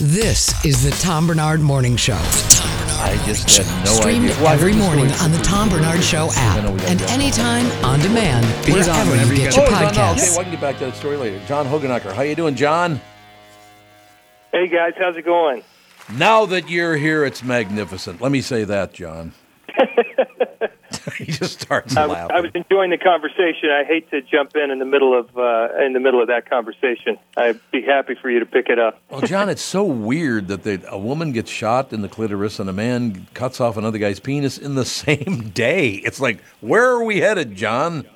This is the Tom Barnard Morning Show. I just had no Streamed idea. Well, I heard every morning on the Tom Barnard Show app know we got and anytime on demand He's on wherever whenever you you get get your Oh, it's. Okay, podcasts. well, I can get back to that story later. John Hoogenakker. How you doing, John? Hey guys, how's it going? Now that you're here, it's magnificent. Let me say that, John. he just starts I, laughing. I was enjoying the conversation. I hate to jump in in the middle of uh, in the middle of that conversation. I'd be happy for you to pick it up. Well, John, it's so weird that they, a woman gets shot in the clitoris and a man cuts off another guy's penis in the same day. It's like, where are we headed, John?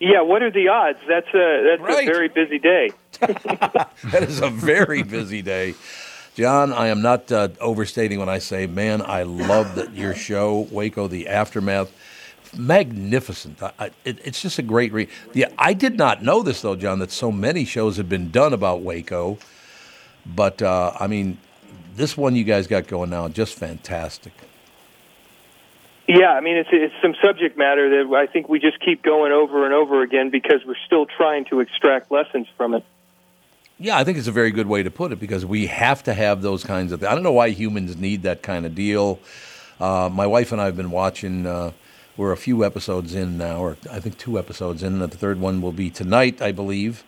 Yeah, what are the odds? That's a that's Right. a very busy day. That is a very busy day. John, I am not uh, overstating when I say, man, I love that your show, Waco, the aftermath, magnificent. I, I, it, it's just a great read. Yeah, I did not know this though, John, that so many shows have been done about Waco. But uh, I mean, this one you guys got going now, just fantastic. Yeah, I mean it's it's some subject matter that I think we just keep going over and over again because we're still trying to extract lessons from it. Yeah, I think it's a very good way to put it because we have to have those kinds of. I don't know why humans need that kind of deal. Uh, my wife and I have been watching. Uh, we're a few episodes in now, or I think two episodes in. The third one will be tonight, I believe.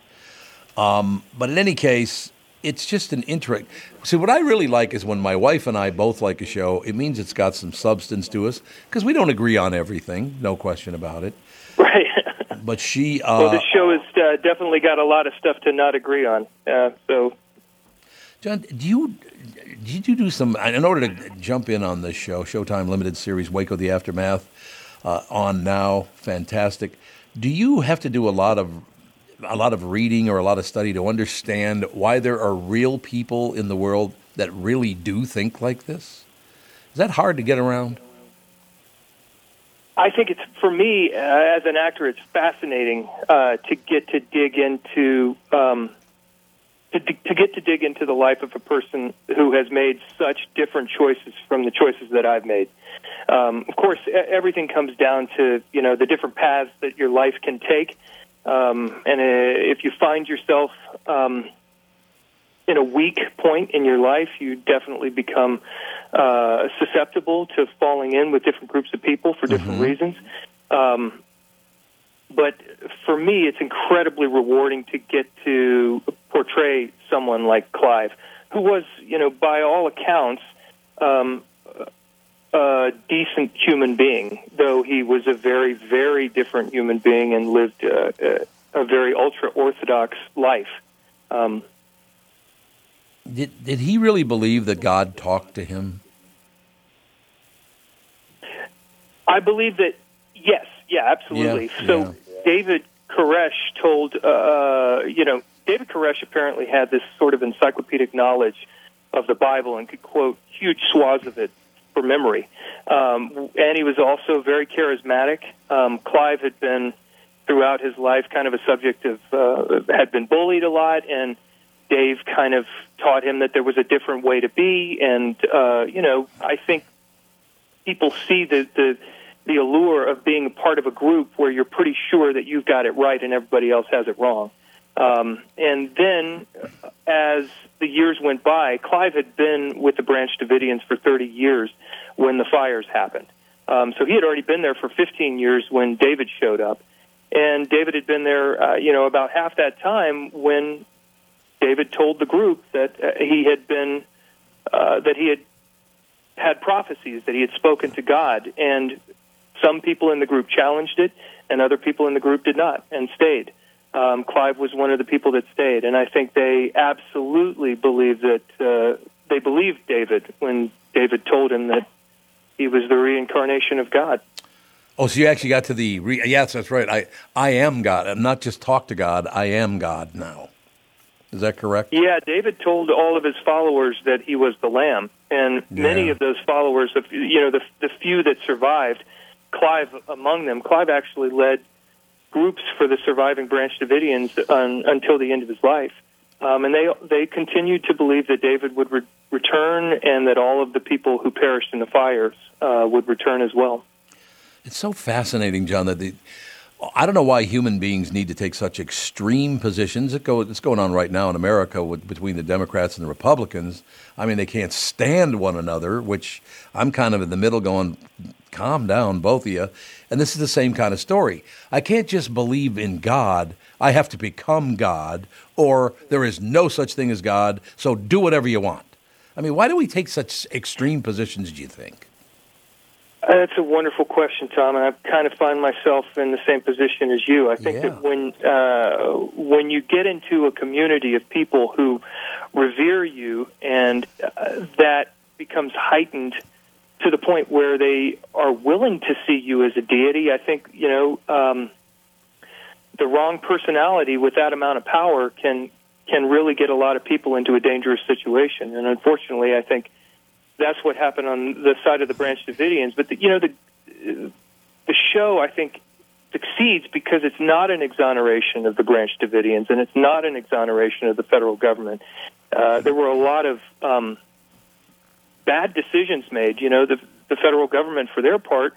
Um, but in any case, it's just an interest. See, what I really like is when my wife and I both like a show. It means it's got some substance to us because we don't agree on everything, no question about it. Right. But she, well, uh, this show has uh, definitely got a lot of stuff to not agree on. Uh, so John, do you did you do some in order to jump in on this show, Showtime limited series Waco the Aftermath uh, on now, fantastic. Do you have to do a lot of a lot of reading or a lot of study to understand why there are real people in the world that really do think like this? Is that hard to get around? I think it's for me uh, as an actor, it's fascinating uh, to get to dig into um, to, to get to dig into the life of a person who has made such different choices from the choices that I've made. Um, of course, everything comes down to you know the different paths that your life can take, um, and uh, if you find yourself um, in a weak point in your life, you definitely become uh, susceptible to falling in with different groups of people for different reasons. Um, but for me, it's incredibly rewarding to get to portray someone like Clive, who was, you know, by all accounts, um, a decent human being, though he was a very, very different human being and lived uh, a, a very ultra orthodox life. Um, Did did he really believe that God talked to him? I believe that yes, yeah, absolutely. Yeah, so yeah. David Koresh told, uh, you know, David Koresh apparently had this sort of encyclopedic knowledge of the Bible and could quote huge swaths of it for memory. Um, and he was also very charismatic. Um, Clive had been throughout his life kind of a subject of uh, had been bullied a lot and. Dave kind of taught him that there was a different way to be, and uh, you know, I think people see the, the the allure of being a part of a group where you're pretty sure that you've got it right and everybody else has it wrong. Um, and then, as the years went by, Clive had been with the Branch Davidians for 30 years when the fires happened. Um, so he had already been there for 15 years when David showed up, and David had been there, uh, you know, about half that time when David told the group that uh, he had been uh, that he had had prophecies that he had spoken to God, and some people in the group challenged it, and other people in the group did not and stayed. Um, Clive was one of the people that stayed, and I think they absolutely believed that uh, they believed David when David told him that he was the reincarnation of God. Oh, so you actually got to the re- yes, that's right. I I am God. I'm not just talk to God. I am God now. Is that correct? Yeah, David told all of his followers that he was the Lamb, and many of those followers, of you know, the the few that survived, Clive among them. Clive actually led groups for the surviving Branch Davidians un, until the end of his life, um, and they they continued to believe that David would re- return, and that all of the people who perished in the fires uh, would return as well. It's so fascinating, John, that the I don't know why human beings need to take such extreme positions. It's going on right now in America with, between the Democrats and the Republicans. I mean, they can't stand one another, which I'm kind of in the middle going, calm down, both of you. And this is the same kind of story. I can't just believe in God. I have to become God, or there is no such thing as God, so do whatever you want. I mean, why do we take such extreme positions, do you think? That's a wonderful question, Tom, and I kind of find myself in the same position as you. I think Yeah. that when uh, when you get into a community of people who revere you, and uh, that becomes heightened to the point where they are willing to see you as a deity, I think you know um, the wrong personality with that amount of power can can really get a lot of people into a dangerous situation. And unfortunately, I think that's what happened on the side of the Branch Davidians. But the, you know, the the show I think succeeds because it's not an exoneration of the Branch Davidians, and it's not an exoneration of the federal government. Uh, there were a lot of um, bad decisions made. You know, the the federal government, for their part,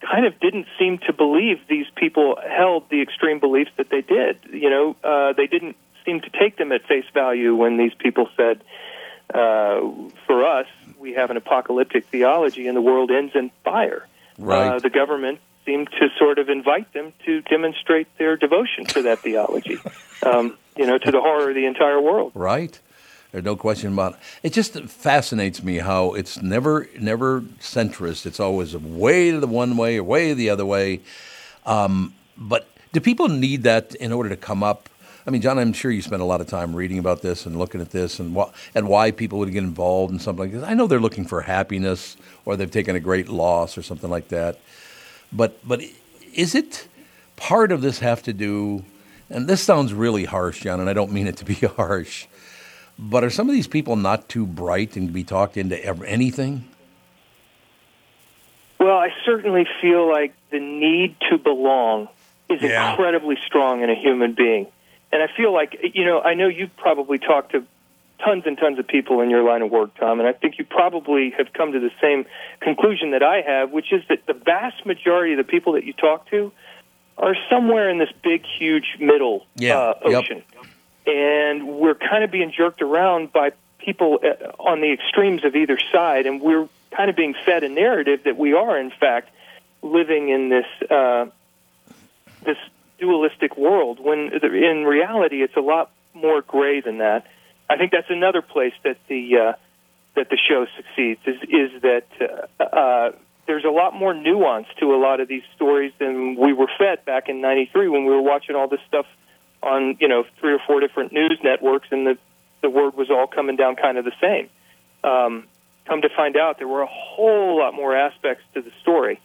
kind of didn't seem to believe these people held the extreme beliefs that they did. You know, uh, they didn't seem to take them at face value when these people said, "For us, we have an apocalyptic theology, and the world ends in fire." Right. Uh, the government seemed to sort of invite them to demonstrate their devotion to that theology. Um, you know, to the horror of the entire world. Right. There's no question about it. It just fascinates me how it's never never centrist. It's always way the one way or way the other way. Um, but do people need that in order to come up? I mean, John, I'm sure you spend a lot of time reading about this and looking at this and wh- and why people would get involved in something like this. I know they're looking for happiness or they've taken a great loss or something like that. But but is it part of this have to do? And this sounds really harsh, John, and I don't mean it to be harsh. But are some of these people not too bright and to be talked into ever, anything? Well, I certainly feel like the need to belong is Yeah. incredibly strong in a human being. And I feel like, you know, I know you've probably talked to tons and tons of people in your line of work, Tom, and I think you probably have come to the same conclusion that I have, which is that the vast majority of the people that you talk to are somewhere in this big, huge middle Yeah, uh, yep. ocean. And we're kind of being jerked around by people uh, on the extremes of either side, and we're kind of being fed a narrative that we are, in fact, living in this uh, this dualistic world. When in reality, it's a lot more gray than that. I think that's another place that the uh, that the show succeeds is is that uh, uh, there's a lot more nuance to a lot of these stories than we were fed back in '93 when we were watching all this stuff on you know three or four different news networks, and the the word was all coming down kind of the same. Um, come to find out, there were a whole lot more aspects to the story,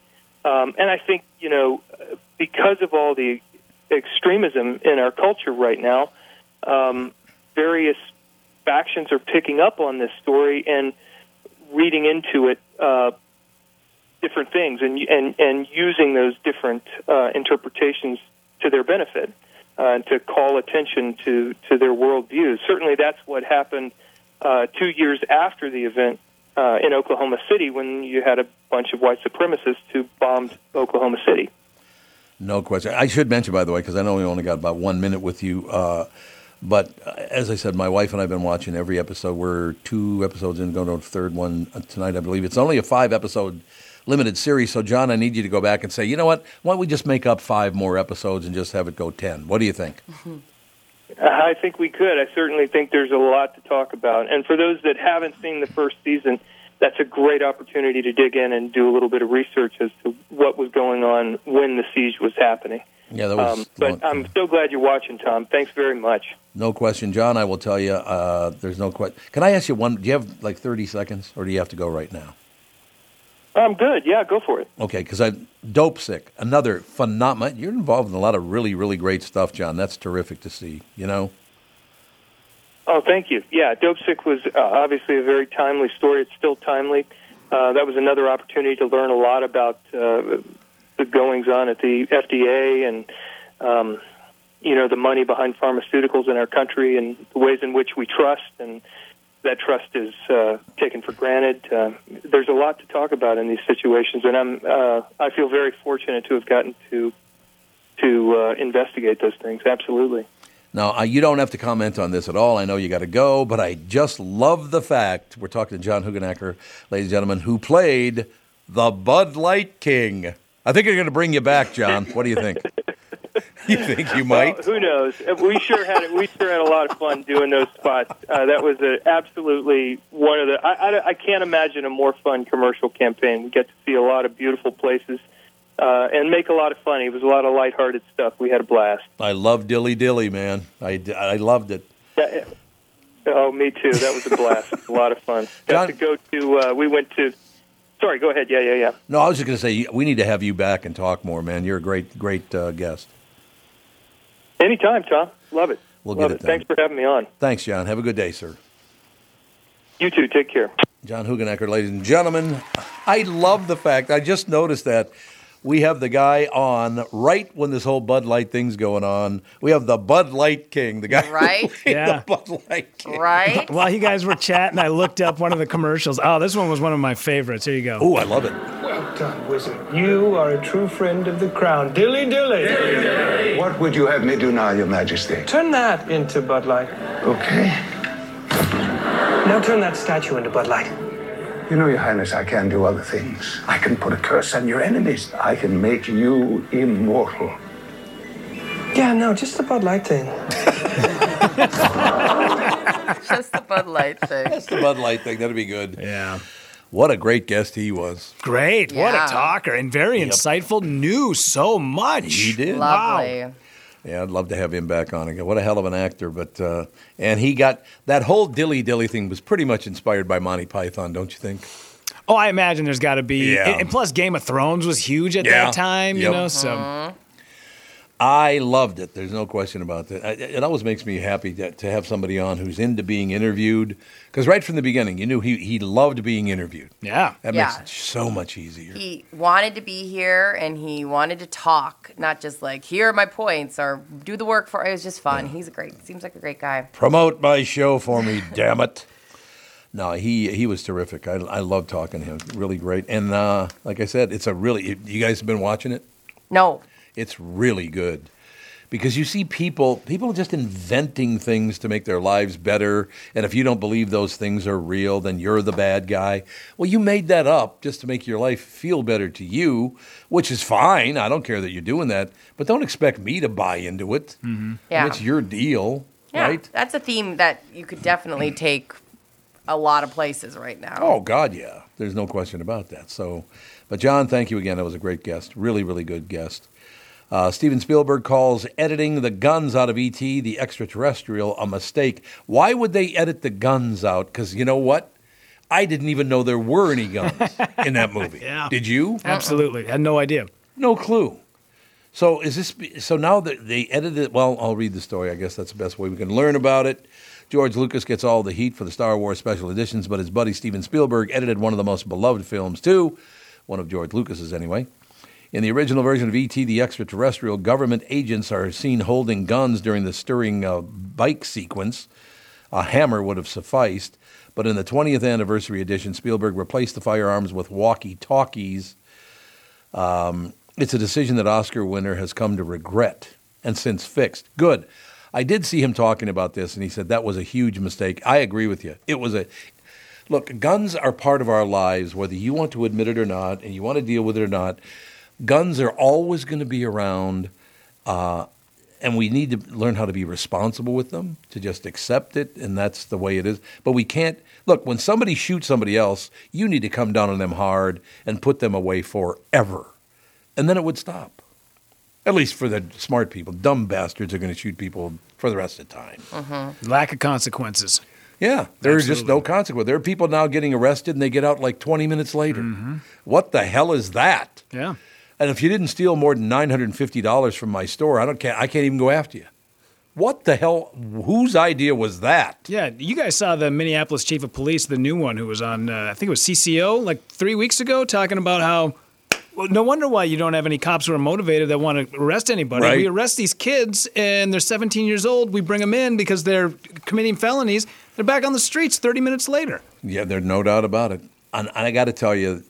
um, and I think you know because of all the extremism in our culture right now, um, various factions are picking up on this story and reading into it uh, different things and and and using those different uh, interpretations to their benefit uh, to call attention to to their worldviews. Certainly, that's what happened uh, two years after the event uh, in Oklahoma City when you had a bunch of white supremacists who bombed Oklahoma City. No question. I should mention, by the way, because I know we only got about one minute with you. Uh, but uh, as I said, my wife and I have been watching every episode. We're two episodes in, going to the third one uh, tonight, I believe. It's only a five episode limited series. So, John, I need you to go back and say, you know what? Why don't we just make up five more episodes and just have it go 10? What do you think? I think we could. I certainly think there's a lot to talk about. And for those that haven't seen the first season, that's a great opportunity to dig in and do a little bit of research as to what was going on when the siege was happening. Yeah, that was. Um, but I'm so glad you're watching, Tom. Thanks very much. no question. John, I will tell you, uh, there's no question. Can I ask you one? Do you have like 30 seconds or do you have to go right now? I'm good. Yeah, go for it. Okay, because I Dopesick, another phenomenal. You're involved in a lot of really, really great stuff, John. That's terrific to see. You know, Oh, thank you. Yeah, Dopesick was uh, obviously a very timely story. It's still timely. Uh, that was another opportunity to learn a lot about uh, the goings on at the FDA and, um, you know, the money behind pharmaceuticals in our country and the ways in which we trust and that trust is uh, taken for granted. Uh, there's a lot to talk about in these situations, and I'm uh, I feel very fortunate to have gotten to to uh, investigate those things. Absolutely. Now, uh, you don't have to comment on this at all. I know you got to go, but I just love the fact we're talking to John Hoogenakker, ladies and gentlemen, who played the Bud Light King. I think you're going to bring you back, John. What do you think? you think you might? Well, who knows? We sure had we sure had a lot of fun doing those spots. Uh, that was a, absolutely one of the. I, I, I can't imagine a more fun commercial campaign. We get to see a lot of beautiful places uh, and make a lot of fun. It was a lot of lighthearted stuff. We had a blast. I love Dilly Dilly, man. I, I loved it. Yeah, Oh, me too. That was a blast. a lot of fun. John- to go to. Uh, we went to. Sorry, go ahead. Yeah, yeah, yeah. No, I was just going to say we need to have you back and talk more, man. You're a great, great uh, guest. Anytime, Tom. Love it. We'll Love get it done. Thanks for having me on. Thanks, John. Have a good day, sir. You too. Take care. John Hoogenakker, ladies and gentlemen. I love the fact, I just noticed that we have the guy on right when this whole Bud Light thing's going on. We have the Bud Light King, the guy Right? played Yeah. the Bud Light King. Right? While you guys were chatting, I looked up one of the commercials. Oh, this one was one of my favorites. Here you go. Oh, I love it. Well done, wizard. You are a true friend of the crown. Dilly dilly. Dilly dilly. What would you have me do now, Your Majesty? Turn that into Bud Light. Okay. Now turn that statue into Bud Light. You know, Your Highness, I can do other things. I can put a curse on your enemies. I can make you immortal. Yeah, no, just the Bud Light thing. Just the Bud Light thing. That's the Bud Light thing. That'd be good. Yeah. What a great guest he was. Great. What a talker and very insightful. Knew so much. He did. Lovely. Yeah, I'd love to have him back on again. What a hell of an actor! But uh, and he got that whole dilly dilly thing was pretty much inspired by Monty Python, don't you think? Oh, I imagine there's got to be. Yeah. And, and plus, Game of Thrones was huge at Yeah. that time, you know. So I loved it. There's no question about that. I- It always makes me happy to, to have somebody on who's into being interviewed. Because right from the beginning, you knew he, he loved being interviewed. yeah. That Yeah. makes it so much easier. He wanted to be here and he wanted to talk, not just like, here are my points or do the work for it. was just fun. He's a great, seems like a great guy. Promote my show for me, damn it. No, he he was terrific. I, I love talking to him. Really great. And uh, like I said, it's a really. You guys have been watching it. No. It's really good because you see people people just inventing things to make their lives better. And if you don't believe those things are real, then you're the bad guy. Well, you made that up just to make your life feel better to you, which is fine. I don't care that you're doing that, but don't expect me to buy into it. Mm-hmm. Yeah. It's your deal, Yeah. right? That's a theme that you could definitely take a lot of places right now. Oh God, yeah. There's no question about that. So, but John, thank you again. That was a great guest. Really, really good guest. Uh, Steven Spielberg calls editing the guns out of ET, the extraterrestrial, a mistake. Why would they edit the guns out? Because you know what? I didn't even know there were any guns in that movie. Yeah. Did you? Absolutely. Had no idea. No clue. So is this? So now that they edited it, well, I'll read the story. I guess that's the best way we can learn about it. George Lucas gets all the heat for the Star Wars special editions, but his buddy Steven Spielberg edited one of the most beloved films too, one of George Lucas's anyway. In the original version of E.T., the extraterrestrial government agents are seen holding guns during the stirring uh, bike sequence. A hammer would have sufficed, but in the 20th anniversary edition, Spielberg replaced the firearms with walkie-talkies it's a decision that Oscar winner has come to regret and since fixed. Good. I did see him talking about this, and he said that was a huge mistake. I agree with you. It was a look. Guns are part of our lives, whether you want to admit it or not, and you want to deal with it or not. Guns are always going to be around, uh, and we need to learn how to be responsible with them. To just accept it, and that's the way it is. But we can't look when somebody shoots somebody else. You need to come down on them hard and put them away forever and then it would stop. At least for the smart people. Dumb bastards are going to shoot people for the rest of the time. Lack of consequences. Yeah, there's just no consequence. There are people now getting arrested and they get out like 20 minutes later. What the hell is that? Yeah. And if you didn't steal more than $950 from my store, I don't can't, I can't even go after you. What the hell? Whose idea was that? Yeah, you guys saw the Minneapolis chief of police, the new one who was on, uh, I think it was CCO, like three weeks ago, talking about how. Well, no wonder why you don't have any cops who are motivated that want to arrest anybody. Right. We arrest these kids and they're 17 years old. We bring them in because they're committing felonies. They're back on the streets 30 minutes later. Yeah, there's no doubt about it. And I got to tell you,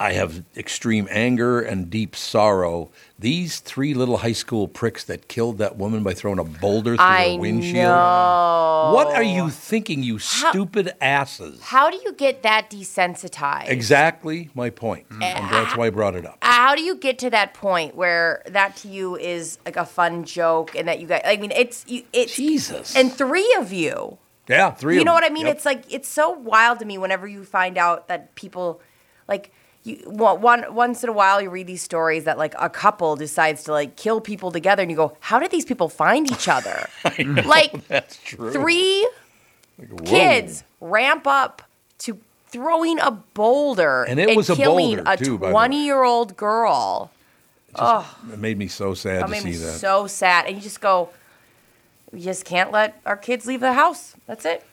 I have extreme anger and deep sorrow. These three little high school pricks that killed that woman by throwing a boulder through I her windshield. know. What are you thinking, you stupid asses? How do you get that desensitized? Exactly my point. Mm. And that's why I brought it up. Uh, how do you get to that point where that to you is like a fun joke and that you guys? I mean, it's you, it's Jesus. and three of you. Yeah, three You know what I mean? Yep. It's like it's so wild to me whenever you find out that people, like, you one one- once in a while you read these stories that like a couple decides to like kill people together, and you go, how did these people find each other? like That's true. three Whoa. kids ramp up to throwing a boulder And it was a killing boulder, a too, by the way. twenty-year-old girl. It made me so sad That to made me see that. so sad, and you just go, we just can't let our kids leave the house. That's it.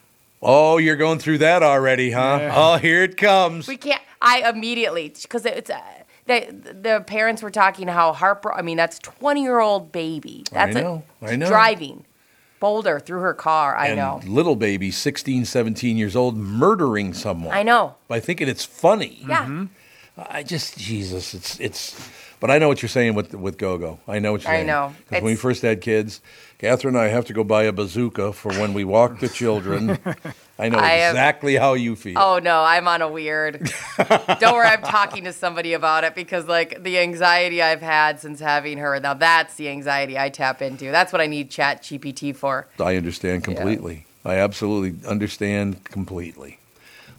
oh, you're going through that already, huh? Oh, here it comes. We can't. I immediately because it's uh, the the parents were talking how heartbro. I mean, that's twenty year old baby. That's a- know, I know. Driving boulder through her car. I and know. little baby, 16, 17 years old, murdering someone. I know. By thinking it's funny. Yeah. I just Jesus, it's it's. But I know what you're saying with with Gogo. I know what you're I saying. know. Because when we first had kids, Catherine and I have to go buy a bazooka for when we walk the children. I know I have- exactly how you feel. Oh no, I'm on a weird. Don't worry, I'm talking to somebody about it because like the anxiety I've had since having her. Now that's the anxiety I tap into. That's what I need Chat GPT for. I understand completely. I absolutely understand completely.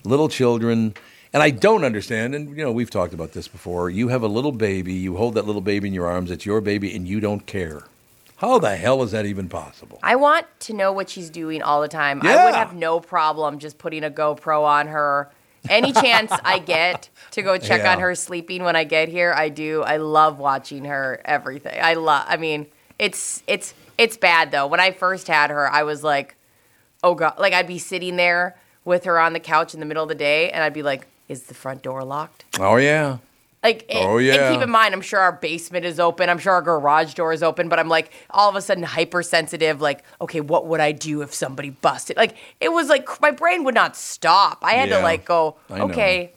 Little children, and I don't understand, and you know, we've talked about this before. You have a little baby, you hold that little baby in your arms, it's your baby, and you don't care. How the hell is that even possible? I want to know what she's doing all the time. I would have no problem just putting a GoPro on her. Any chance I get to go check Yeah. on her sleeping when I get here, I do. I love watching her everything. I love I mean, it's it's it's bad though. When I first had her, I was like, "Oh god." Like I'd be sitting there with her on the couch in the middle of the day and I'd be like, "Is the front door locked?" Oh, yeah. Like, and- Oh, yeah. And keep in mind, I'm sure our basement is open. I'm sure our garage door is open. But I'm like, all of a sudden, hypersensitive. Like, okay, what would I do if somebody busted? Like, it was like my brain would not stop. I had Yeah, to like go, okay,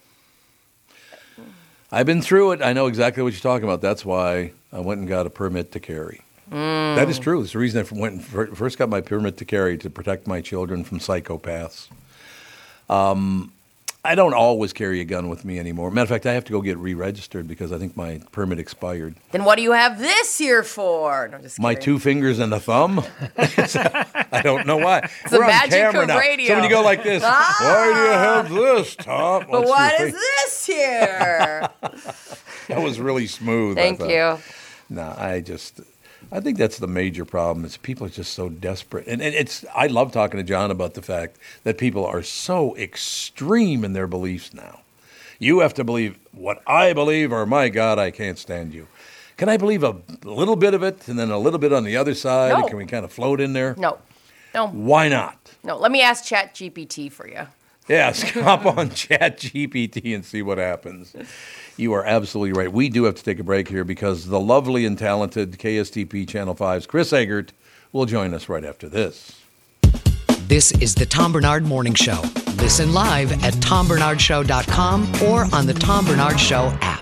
I've been through it. I know exactly what you're talking about. That's why I went and got a permit to carry. Mm. That is true. It's the reason I went and first got my permit to carry to protect my children from psychopaths. Um, I don't always carry a gun with me anymore. Matter of fact, I have to go get re-registered because I think my permit expired. then what do you have this here for? No, just My two fingers and a thumb. I don't know why. the We're on magic camera of now. radio. So when you go like this, ah. why do you have this, Tom? But What's is this here? That was really smooth. Thank you. No, I just, I think that's the major problem. Is people are just so desperate, and, and it's. I love talking to John about the fact that people are so extreme in their beliefs now. You have to believe what I believe, or my God, I can't stand you. Can I believe a little bit of it, and then a little bit on the other side? No. Can we kind of float in there? No, no, Why not? no. Let me ask Chat GPT for you. Yes, hop on Chat GPT and see what happens. You are absolutely right. We do have to take a break here because the lovely and talented KSTP Channel 5's Chris Egert will join us right after this. This is the Tom Barnard Morning Show. Listen live at tombarnardshow.com or on the Tom Barnard Show app.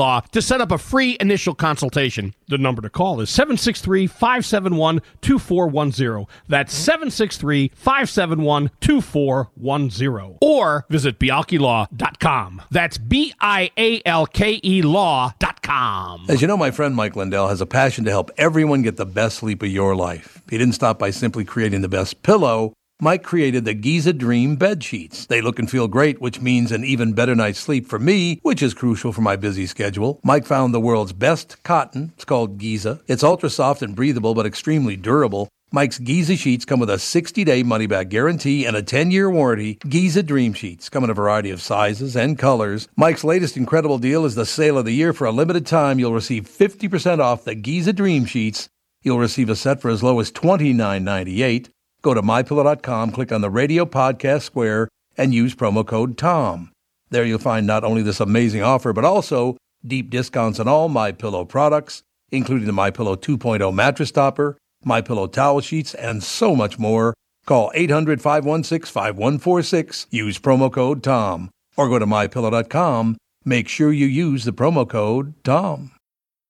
Law to set up a free initial consultation. The number to call is 763 571 2410. That's 763 571 2410. Or visit bialkelaw.com. That's B I A L K E law.com. As you know, my friend Mike Lindell has a passion to help everyone get the best sleep of your life. He didn't stop by simply creating the best pillow. Mike created the Giza Dream bed sheets. They look and feel great, which means an even better night's sleep for me, which is crucial for my busy schedule. Mike found the world's best cotton. It's called Giza. It's ultra soft and breathable, but extremely durable. Mike's Giza sheets come with a 60 day money back guarantee and a 10 year warranty. Giza Dream Sheets come in a variety of sizes and colors. Mike's latest incredible deal is the sale of the year. For a limited time, you'll receive 50% off the Giza Dream Sheets. You'll receive a set for as low as $29.98. Go to mypillow.com, click on the radio podcast square, and use promo code TOM. There you'll find not only this amazing offer, but also deep discounts on all My Pillow products, including the My Pillow 2.0 mattress topper, My Pillow towel sheets, and so much more. Call 800-516-5146. Use promo code TOM or go to mypillow.com. Make sure you use the promo code TOM.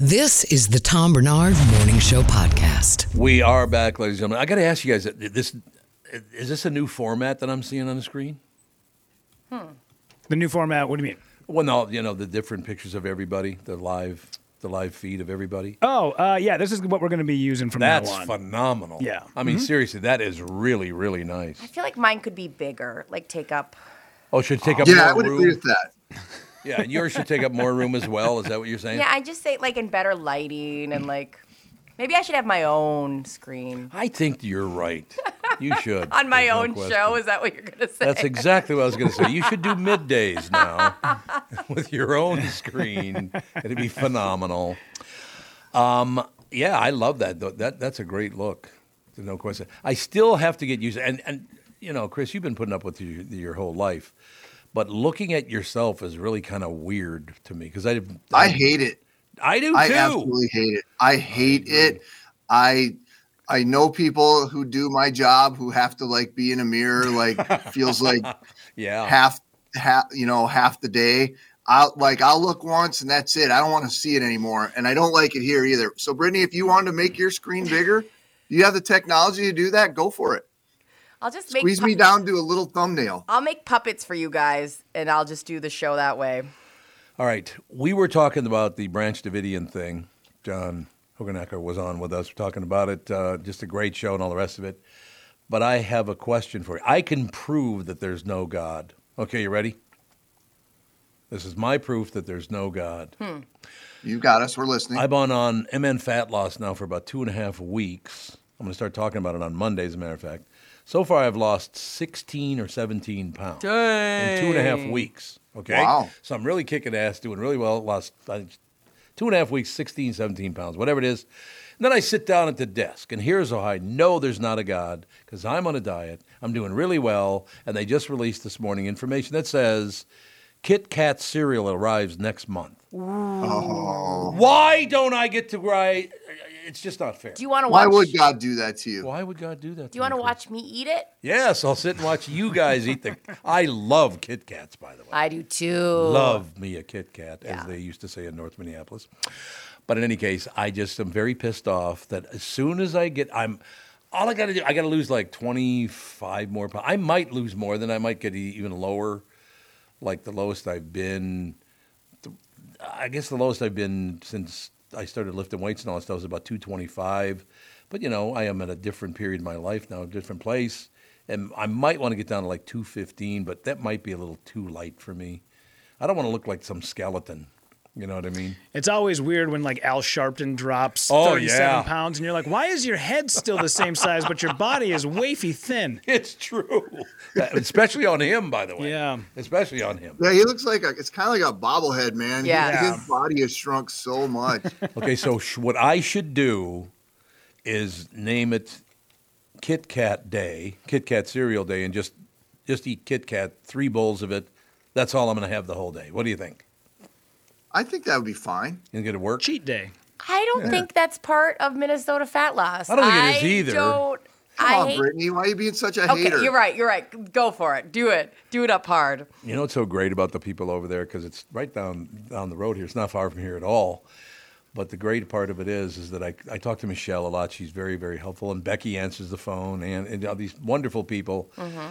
This is the Tom Barnard Morning Show podcast. We are back, ladies and gentlemen. I got to ask you guys: this is this a new format that I'm seeing on the screen? The new format. What do you mean? Well, no, you know the different pictures of everybody, the live, the live feed of everybody. Oh, uh, yeah. This is what we're going to be using from That's now on. That's phenomenal. Yeah. I mean, Mhm. seriously, that is really, really nice. I feel like mine could be bigger, like take up. Oh, should take up Yeah, more I would room. agree with that. Yeah, and yours should take up more room as well. Is that what you're saying? Yeah, I just say like in better lighting and like maybe I should have my own screen I think you're right. You should. on my There's no own question. show. Is that what you're gonna say? That's exactly what I was going to say. You should do middays now with your own screen. It'd be phenomenal. Um, yeah, I love that. though. That that's a great look. No question. I still have to get used. to, And and you know, Chris, you've been putting up with your, your whole life, but looking at yourself is really kind of weird to me because I I hate it. I do I too. absolutely hate it. I hate it. I I know people who do my job who have to like be in a mirror like feels like yeah half half you know half the day. I'll like I'll look once and that's it. I don't want to see it anymore, and I don't like it here either. So, Brittany, if you wanted to make your screen bigger, you have the technology to do that. Go for it. I'll just make Squeeze me down to a little thumbnail. I'll make puppets for you guys, and I'll just do the show that way. All right. We were talking about the Branch Davidian thing. John Hoogenakker was on with us talking about it. Uh, just a great show and all the rest of it. But I have a question for you. I can prove that there's no God. Okay, you ready? This is my proof that there's no God. Hmm. You got us. We're listening. I've been on MN Fat Loss now for about two and a half weeks. I'm going to start talking about it on Monday, as a matter of fact. So far, I've lost 16 or 17 pounds in two and a half weeks. Okay. Wow. So I'm really kicking ass, doing really well. Lost uh, two and a half weeks, 16, 17 pounds, whatever it is. And then I sit down at the desk, and here's how I know there's not a God because I'm on a diet. I'm doing really well, and they just released this morning information that says Kit Kat cereal arrives next month. Oh. Why don't I get to ride? It's just not fair. Do you want to watch? Why would God do that to you? Why would God do that? do you want to watch me eat it? Yes, I'll sit and watch you guys eat the. I love Kit Kats, by the way. I do too. Love me a Kit Kat, Yeah. as they used to say in North Minneapolis. But in any case, I just am very pissed off that as soon as I get, I'm. All I got to do, I got to lose like 25 more pounds. I might lose more than I might get even lower. Like the lowest I've been, I guess the lowest I've been since I started lifting weights and all that stuff I was about 225. But you know, I am at a different period in my life now, a different place, and I might want to get down to like 215, but that might be a little too light for me. I don't want to look like some skeleton. You know what I mean? It's always weird when like Al Sharpton drops Oh, 37 yeah. pounds and you're like, why is your head still the same size, but your body is wafy thin? It's true. Especially on him, by the way. Yeah. Especially on him. Yeah, he looks like a, it's kind of like a bobblehead, man. His- Yeah. His, body has shrunk so much. Okay, so sh- what I should do is name it Kit Kat Day, Kit Kat cereal day, and just just eat Kit Kat, three bowls of it. That's all I'm going to have the whole day. What do you think? I think that would be fine. You going to work? Cheat day. I don't think that's part of Minnesota fat loss. I don't think it is either. Don't, Come I on, hate- Brittany. Why are you being such a Okay, hater? you're right. You're right. Go for it. Do it. Do it up hard. You know what's so great about the people over there because it's right down down the road here. It's not far from here at all. But the great part of it is, is that I, I talk to Michelle a lot. She's very, very helpful, and Becky answers the phone, and, and all these wonderful people. Mm-hmm.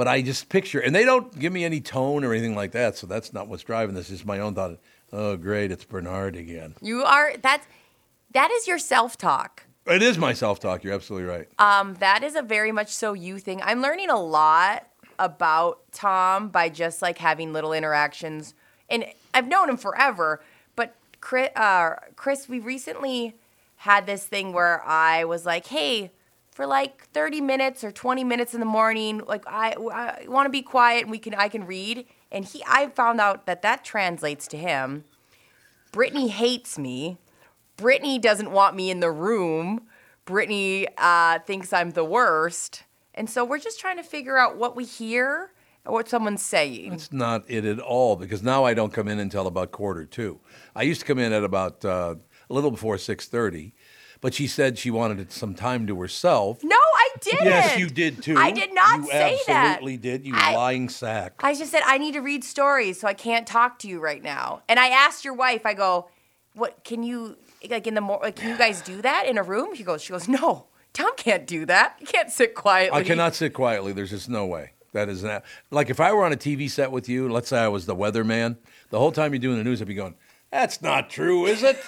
But I just picture, and they don't give me any tone or anything like that. So that's not what's driving this. It's my own thought. Oh, great, it's Barnard again. You are that's that is your self talk. It is my self talk. You're absolutely right. Um, that is a very much so you thing. I'm learning a lot about Tom by just like having little interactions, and I've known him forever. But Chris, uh, Chris, we recently had this thing where I was like, "Hey, for like 30 minutes or 20 minutes in the morning, like I, I want to be quiet and we can I can read." And he, I found out that that translates to him. Brittany hates me. Brittany doesn't want me in the room. Brittany uh, thinks I'm the worst. And so we're just trying to figure out what we hear or what someone's saying. It's not it at all because now I don't come in until about quarter two. I used to come in at about uh, a little before six thirty, but she said she wanted some time to herself. no, I didn't. Yes, you did too. I did not you say that. absolutely did. You I- lying sack. I just said I need to read stories, so I can't talk to you right now. And I asked your wife, I go, "What can you like in the mor- like, Can you guys do that in a room?" She goes, "She goes, no, Tom can't do that. You can't sit quietly." I cannot sit quietly. There's just no way. That is not like if I were on a TV set with you. Let's say I was the weatherman. The whole time you're doing the news, I'd be going, "That's not true, is it?"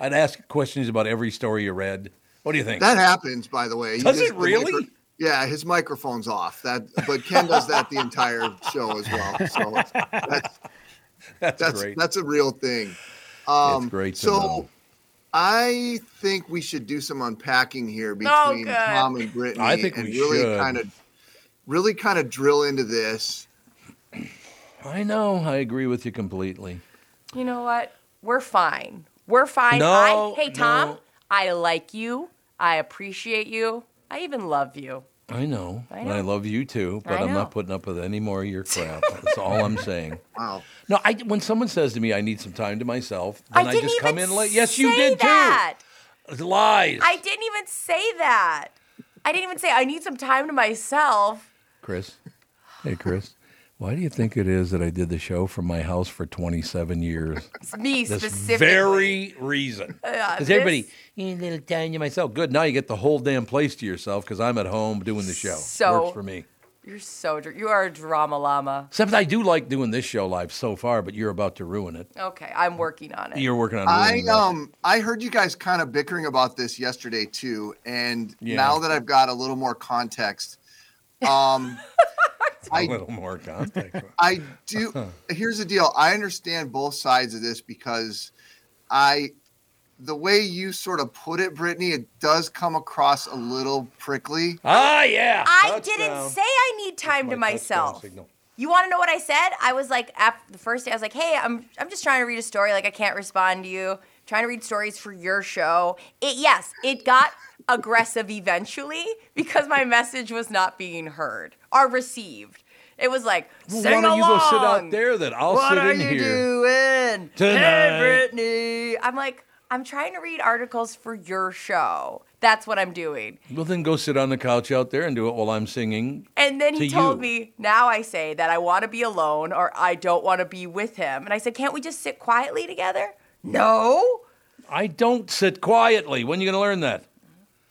I'd ask questions about every story you read. What do you think? That happens, by the way. Does just- it really? micro- yeah, his microphone's off. That, but Ken does that the entire show as well. So it's- that's That's, that's great. that's a real thing. Um, it's great to so know. I think we should do some unpacking here between good. Tom and Brittany. I think and we really should. kind of, really kind of drill into this. I know. I agree with you completely. You know what? We're fine. We're fine. No, I, hey Tom, no. I like you. I appreciate you. I even love you. I know. I And I love you too, but I I'm not putting up with any more of your crap. That's all I'm saying. Wow. No, I, when someone says to me, I need some time to myself, then I I, didn't just come in late. Yes, you did that. too. Lies. I didn't even say that. I didn't even say I need some time to myself. Chris. Hey, Chris. Why do you think it is that I did the show from my house for 27 years? It's me specifically. this specifically. very reason. Uh, Because this- everybody, you need a little time to myself. Good. Now you get the whole damn place to yourself because I'm at home doing the show. So- Works for me. You're so you are a drama llama. Except I do like doing this show live so far, but you're about to ruin it. Okay, I'm working on it. You're working on I ruining that. um I heard you guys kind of bickering about this yesterday too, and Yeah. now that I've got a little more context, um, a I little more context. I do. Here's the deal. I understand both sides of this because I, the way you sort of put it, Brittany, it does come across a little prickly. ah, yeah. I Touchdown. didn't say I need time My to touchdown myself. signal. You want to know what I said? I was like, after the first day, I was like, "Hey, I'm I'm just trying to read a story. Like, I can't respond to you. Trying to read stories for your show." It yes, it got aggressive eventually because my message was not being heard or received. It was like, Well, "Sing why don't you go sit out there then? I'll what sit are in you here. doing Tonight. Hey, Brittany. I'm like, I'm trying to read articles for your show. That's what I'm doing. Well, then go sit on the couch out there and do it while I'm singing. And then he to told you. me, now I say that I want to be alone or I don't want to be with him. And I said, can't we just sit quietly together? No. I don't sit quietly. When are you going to learn that?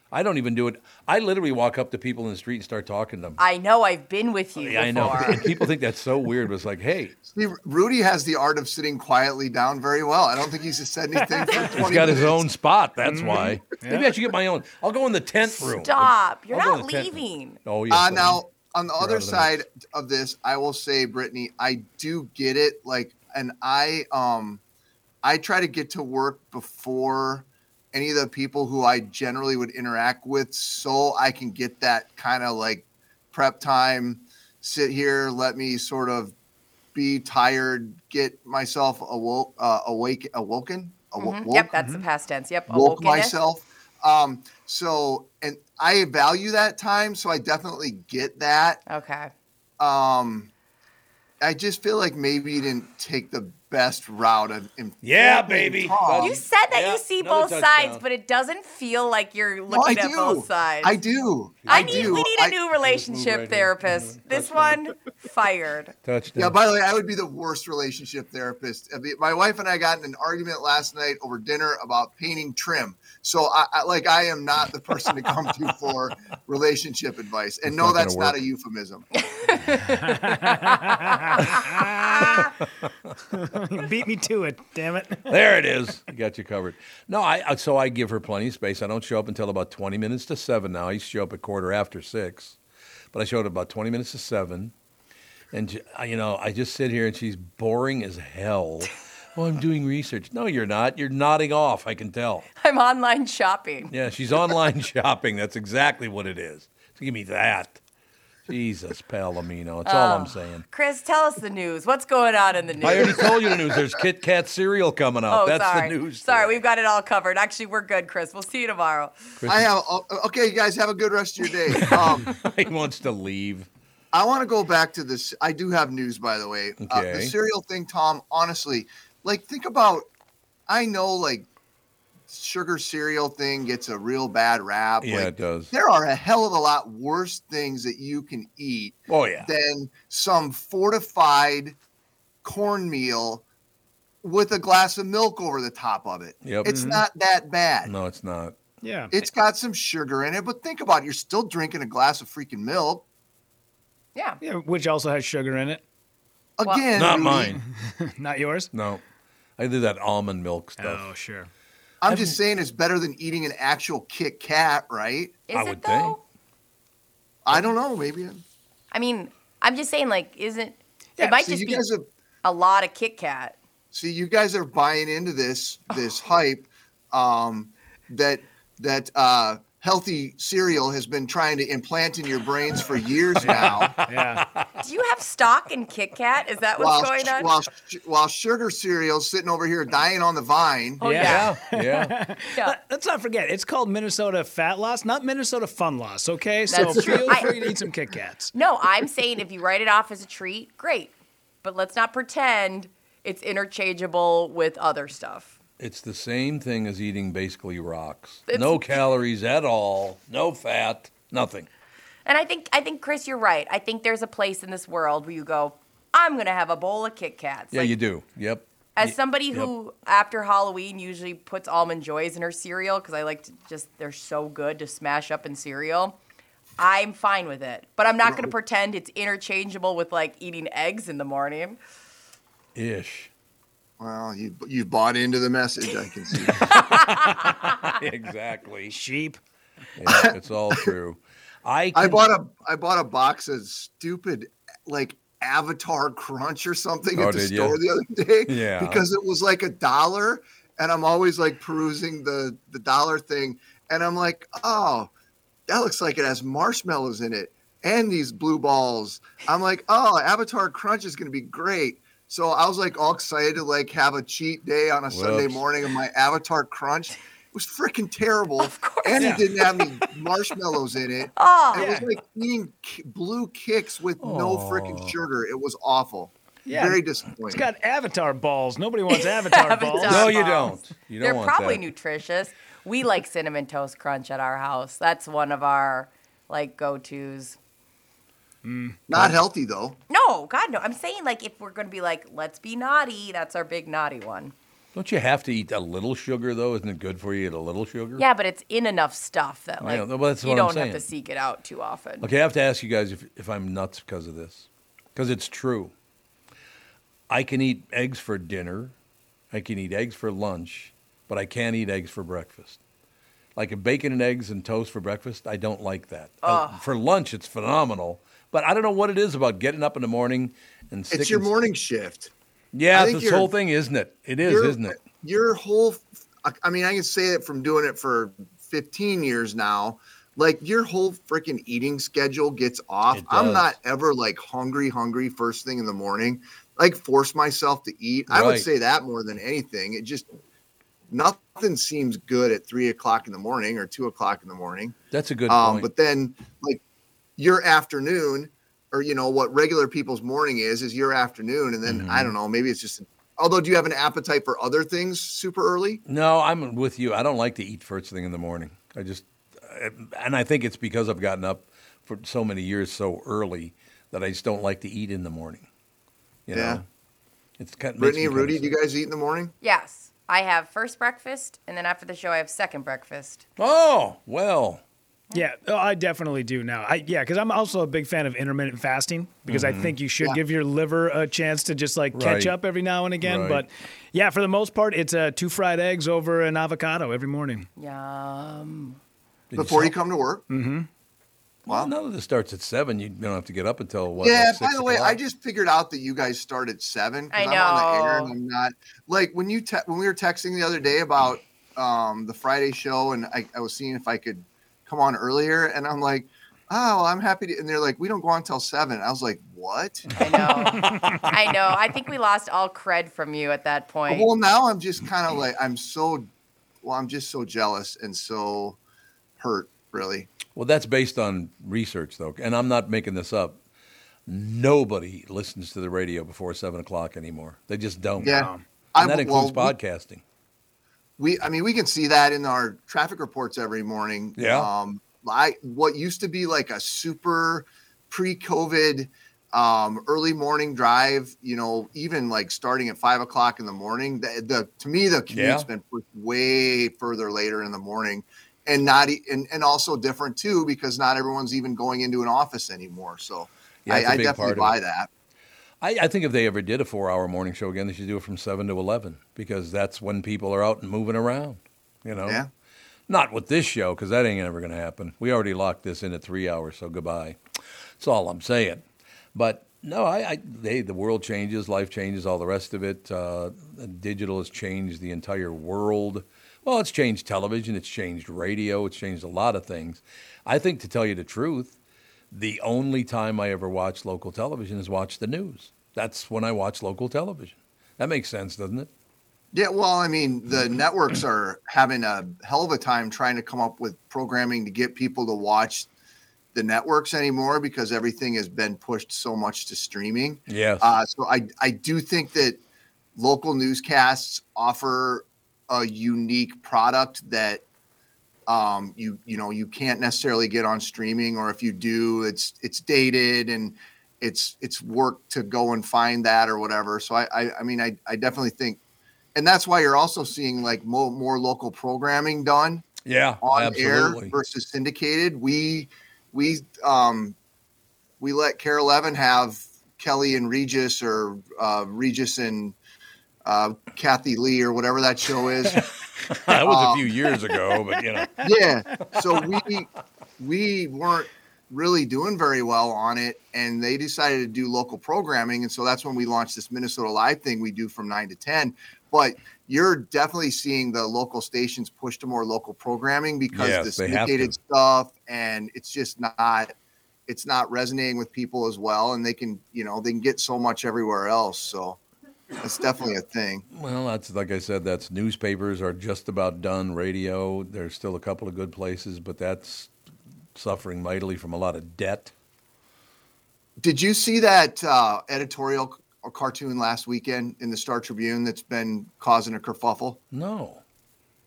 I don't even do it. I literally walk up to people in the street and start talking to them. I know I've been with you Yeah, I know. And people think that's so weird. But it's like, hey, See, Rudy has the art of sitting quietly down very well. I don't think he's just said anything for 20 he's got his own spot. That's why. Maybe I should get my own. I'll go in the tent room. Stop. You're I'll go not the tent room. leaving. Oh, yes. Uh, I am. now, on the You're other out of the side mix. of this, I will say, Brittany, I do get it. Like, and I, um, I try to get to work before any of the people who I generally would interact with, so I can get that kind of like prep time. Sit here, let me sort of be tired, get myself awoke, uh, awake, awoken, awo- Mhm. woke, Yep, that's the past tense. Yep. woke awoken myself. Um, so, and I value that time, so I definitely get that. Okay. Um, I just feel like maybe you didn't take the best route of Yeah, baby. Tom. You said that Yeah, you see both touchdown. sides, but it doesn't feel like you're No, I looking at do. both sides. I do. I I need. do. We need I- a new relationship right here. therapist. This one fired. Touchdown. Yeah, by the way, I would be the worst relationship therapist. I mean, My wife and I got in an argument last night over dinner about painting trim. So, I, I like, I am not the person to come to for relationship advice. And It's no, not gonna that's not a euphemism. Beat me to it, damn it. there it is. Got you covered. No, I I- so I give her plenty of space. I don't show up until about twenty minutes to seven. Now I used to show up at quarter after six, but I showed up about twenty minutes to seven, and you know I just sit here and she's boring as hell. Oh, I'm doing research. No, you're not. You're nodding off. I can tell. I'm online shopping. Yeah, she's online shopping. That's exactly what it is. So give me that. Jesus, Palomino. That's all I'm saying. Chris, tell us the news. What's going on in the news? I already told you the news. There's Kit Kat cereal coming out. Oh, That's sorry. the news. Sorry, we've got it all covered. Actually, we're good, Chris. We'll see you tomorrow. I have, oh, okay, you guys have a good rest of your day. Um, he wants to leave. I want to go back to this. I do have news, by the way. Uh, the cereal thing, Tom, honestly, like, think about, I know, like, sugar cereal thing gets a real bad rap. Yeah, like, it does. There are a hell of a lot worse things that you can eat Oh yeah. than some fortified cornmeal with a glass of milk over the top of it. Yep. It's Mhm. not that bad. No, it's not. Yeah. It's got some sugar in it, but think about it. You're still drinking a glass of freaking milk. Yeah. Yeah, which also has sugar in it. Again, Not Rudy, mine. Not yours? No. I do that almond milk stuff. Oh, sure. I'm just saying it's better than eating an actual Kit Kat, right? Is I it would though? think. I don't know. Maybe. I mean, I'm just saying, like, isn't Yeah, it might So just you be guys are a lot of Kit Kat. see you guys are buying into this this hype um, that that uh, healthy cereal has been trying to implant in your brains for years now. Yeah. Do you have stock in Kit Kat? Is that what's while, going on? while while sugar cereal's sitting over here dying on the vine. oh yeah. Yeah. Yeah. yeah. Let's not forget, it's called Minnesota Fat Loss, not Minnesota Fun Loss, okay? So That's true. feel I- free to eat some Kit Kats. No, I'm saying if you write it off as a treat, great. But let's not pretend it's interchangeable with other stuff. It's the same thing as eating basically rocks. It's- no calories at all. No fat. Nothing. And I think I think Chris, you're right. I think there's a place in this world where you go, I'm gonna have a bowl of Kit Kats. Yeah, Like, you do. Yep. As somebody yep. who, after Halloween, usually puts almond joys in her cereal because I like to just they're so good to smash up in cereal. I'm fine with it, but I'm not going to pretend it's interchangeable with like eating eggs in the morning. Ish. Well, you you've bought into the message. I can see. exactly. Sheep. Yeah, it's all true. I I bought a I bought a box of stupid like Avatar Crunch or something Oh, at the store the other day. Yeah. Because it was like a dollar, and I'm always like perusing the the dollar thing, and I'm like, oh, that looks like it has marshmallows in it and these blue balls. I'm like, oh, Avatar Crunch is gonna be great. So I was like all excited to like have a cheat day on a Sunday morning and my Avatar Crunch. It was freaking terrible, Of course. and Yeah. it didn't have any marshmallows in it. Oh, It was like eating blue kicks with no freaking sugar. It was awful. Yeah. Very disappointing. It's got Avatar balls. Nobody wants Avatar, Avatar. balls. No, you don't. You they're don't want probably that. nutritious. We like cinnamon toast crunch at our house. That's one of our like go tos. Not healthy though. No, God no. I'm saying like if we're gonna be like, let's be naughty. That's our big naughty one. Don't you have to eat a little sugar though? Isn't it good for you to eat a little sugar? Yeah, but it's in enough stuff that like Yeah, well, that's you what I'm don't have to seek it out too often. Okay, I have to ask you guys if, if I'm nuts because of this. Because it's true. I can eat eggs for dinner, I can eat eggs for lunch, but I can't eat eggs for breakfast. Like a bacon and eggs and toast for breakfast, I don't like that. Uh, for lunch, it's phenomenal. But I don't know what it is about getting up in the morning and It's your morning shift. Yeah, this whole thing, isn't it? It is, isn't it? your whole I- mean, I can say it from doing it for 15 years now. Like your whole freaking eating schedule gets off. I'm not ever like hungry, hungry first thing in the morning. Like force myself to eat. I would say that more than anything. It just nothing seems good at three o'clock in the morning or two o'clock in the morning. That's a good Um, point. but then like your afternoon or you know what regular people's morning is is your afternoon and then Mm-hmm. I don't know, maybe it's just although do you have an appetite for other things super early? No, I'm with you. I don't like to eat first thing in the morning. I just, and I think it's because I've gotten up for so many years so early that I just don't like to eat in the morning. You Yeah. know, it's kind of Brittany and Rudy, do you guys eat in the morning? Yes. I have first breakfast, and then after the show, I have second breakfast. Oh well, Yeah, oh, I definitely do now. I yeah, because I'm also a big fan of intermittent fasting because I Mhm. think you should Yeah. give your liver a chance to just like catch Right. up every now and again. Right. But yeah, for the most part, it's uh, two fried eggs over an avocado every morning. Yum. Did Before you stop? come to work? Mm-hmm. Well, now that it starts at seven, you don't have to get up until what? yeah, like by the way, I just figured out that you guys start at seven. I I'm on the air know. and I'm not like when you te- when we were texting the other day about um, the Friday show, and I, I was seeing if I could come on earlier, and I'm like, oh, well, I'm happy to. And they're like, we don't go on until seven. I was like, what? I know. I know. I think we lost all cred from you at that point. Well, now I'm just kind of like I'm so, well, I'm just so jealous and so hurt, really. Well, that's based on research, though, and I'm not making this up. Nobody listens to the radio before seven o'clock anymore. They just don't. Yeah. and I- that includes well, podcasting. We i mean we can see that in our traffic reports every morning Yeah. um i what used to be like a super pre-covid um early morning drive you know even like starting at five o'clock in the morning the, the to me the commute's Yeah. been pushed way further later in the morning and not and, and also different too because not everyone's even going into an office anymore so Yeah, I, I definitely buy that I, I think if they ever did a four-hour morning show again, they should do it from seven to eleven because that's when people are out and moving around. You know, Yeah. Not with this show because that ain't ever going to happen. We already locked this in at three hours, so goodbye. That's all I'm saying. But no, I, I they the world changes, life changes, all the rest of it. Uh, digital has changed the entire world. Well, it's changed television, it's changed radio, it's changed a lot of things. I think, to tell you the truth, the only time I ever watch local television is watch the news. That's when I watch local television. That makes sense, doesn't it? Yeah, well, I mean, the networks are having a hell of a time trying to come up with programming to get people to watch the networks anymore because everything has been pushed so much to streaming. Yeah. Uh, so I I do think that local newscasts offer a unique product that um, you you know you can't necessarily get on streaming, or if you do, it's it's dated and it's it's work to go and find that or whatever. So I I, I mean I I definitely think, and that's why you're also seeing like more more local programming done yeah, on absolutely. air versus syndicated. We we um we let KARE Eleven have Kelly and Regis or uh, Regis and uh, Kathie Lee or whatever that show is. that was a Uh, few years ago, but you know. yeah. So we we weren't really doing very well on it, and they decided to do local programming, and so that's when we launched this Minnesota Live thing we do from nine to ten. But you're definitely seeing the local stations push to more local programming because Yes, the syndicated stuff, and it's just not it's not resonating with people as well, and they can you know they can get so much everywhere else. So that's definitely a thing. Well, that's like I said. That's newspapers are just about done. Radio, there's still a couple of good places, but that's suffering mightily from a lot of debt. Did you see that uh, editorial or cartoon last weekend in the Star Tribune that's been causing a kerfuffle? No.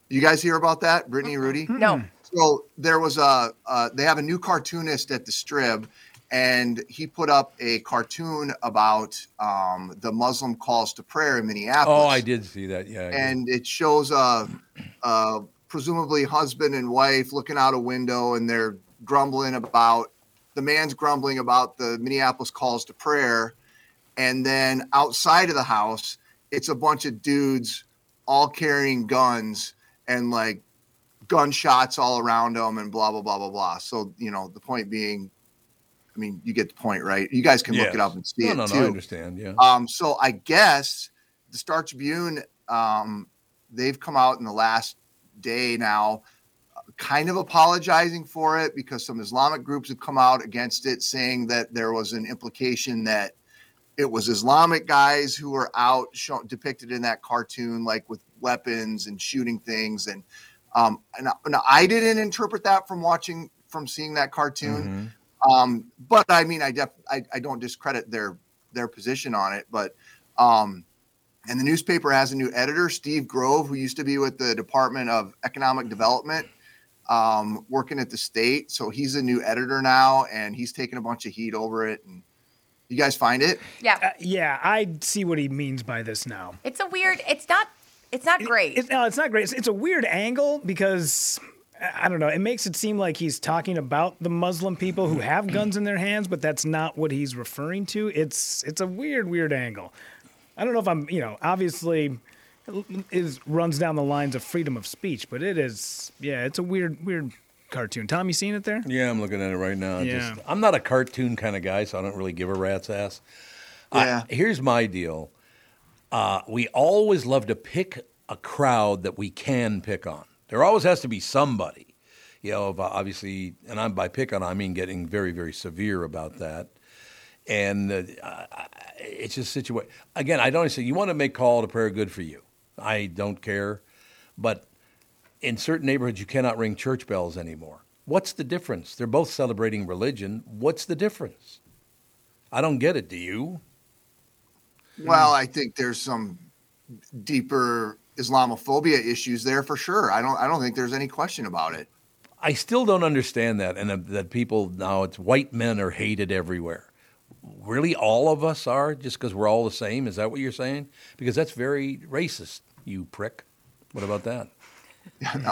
You guys hear about that, Brittany Rudy? No. So there was a uh, they have a new cartoonist at the Strib, and he put up a cartoon about um, the Muslim calls to prayer in Minneapolis. Oh, I did see that. Yeah. And it shows a, a presumably husband and wife looking out a window and they're grumbling about the man's grumbling about the Minneapolis calls to prayer and then outside of the house it's a bunch of dudes all carrying guns and like gunshots all around them and blah blah blah blah blah so you know the point being I mean you get the point right you guys can look it up and see no, it no, too no, I understand. Yeah. um, so I guess the Star Tribune um, they've come out in the last day now, uh, kind of apologizing for it because some Islamic groups have come out against it, saying that there was an implication that it was Islamic guys who were out show, depicted in that cartoon, like with weapons and shooting things. And um, and, and I didn't interpret that from watching from seeing that cartoon. Um, but I mean, I, def- I I don't discredit their their position on it. But um, and the newspaper has a new editor, Steve Grove, who used to be with the Department of Economic Development, um, working at the state. So he's a new editor now, and he's taking a bunch of heat over it. And you guys find it? Yeah. Uh, yeah, I see what he means by this now. It's a weird. It's not. It's not great. It's, no, it's not great. It's, it's a weird angle because I don't know. It makes it seem like he's talking about the Muslim people who have guns in their hands, but that's not what he's referring to. It's it's a weird, weird angle. I don't know if I'm, you know, obviously is runs down the lines of freedom of speech, but it is, yeah, it's a weird, weird cartoon. Tom, you seen it there? Yeah, I'm looking at it right now. I Yeah. Just, I'm not a cartoon kind of guy, so I don't really give a rat's ass. I- Yeah. here's my deal. Uh, we always love to pick a crowd that we can pick on. There always has to be somebody, you know. Obviously, and I'm by pick on, I mean getting very, very severe about that. And uh, it's just situation. Again, I don't say you want to make call to prayer. Good for you. I don't care, but in certain neighborhoods you cannot ring church bells anymore. What's the difference? They're both celebrating religion. What's the difference? I don't get it. Do you? Well, I think there's some deeper Islamophobia issues there for sure. I don't I don't think there's any question about it. I still don't understand that, and uh, that people now it's white men are hated everywhere. Really, all of us are just because we're all the same. Is that what you're saying? Because that's very racist, you prick. What about that?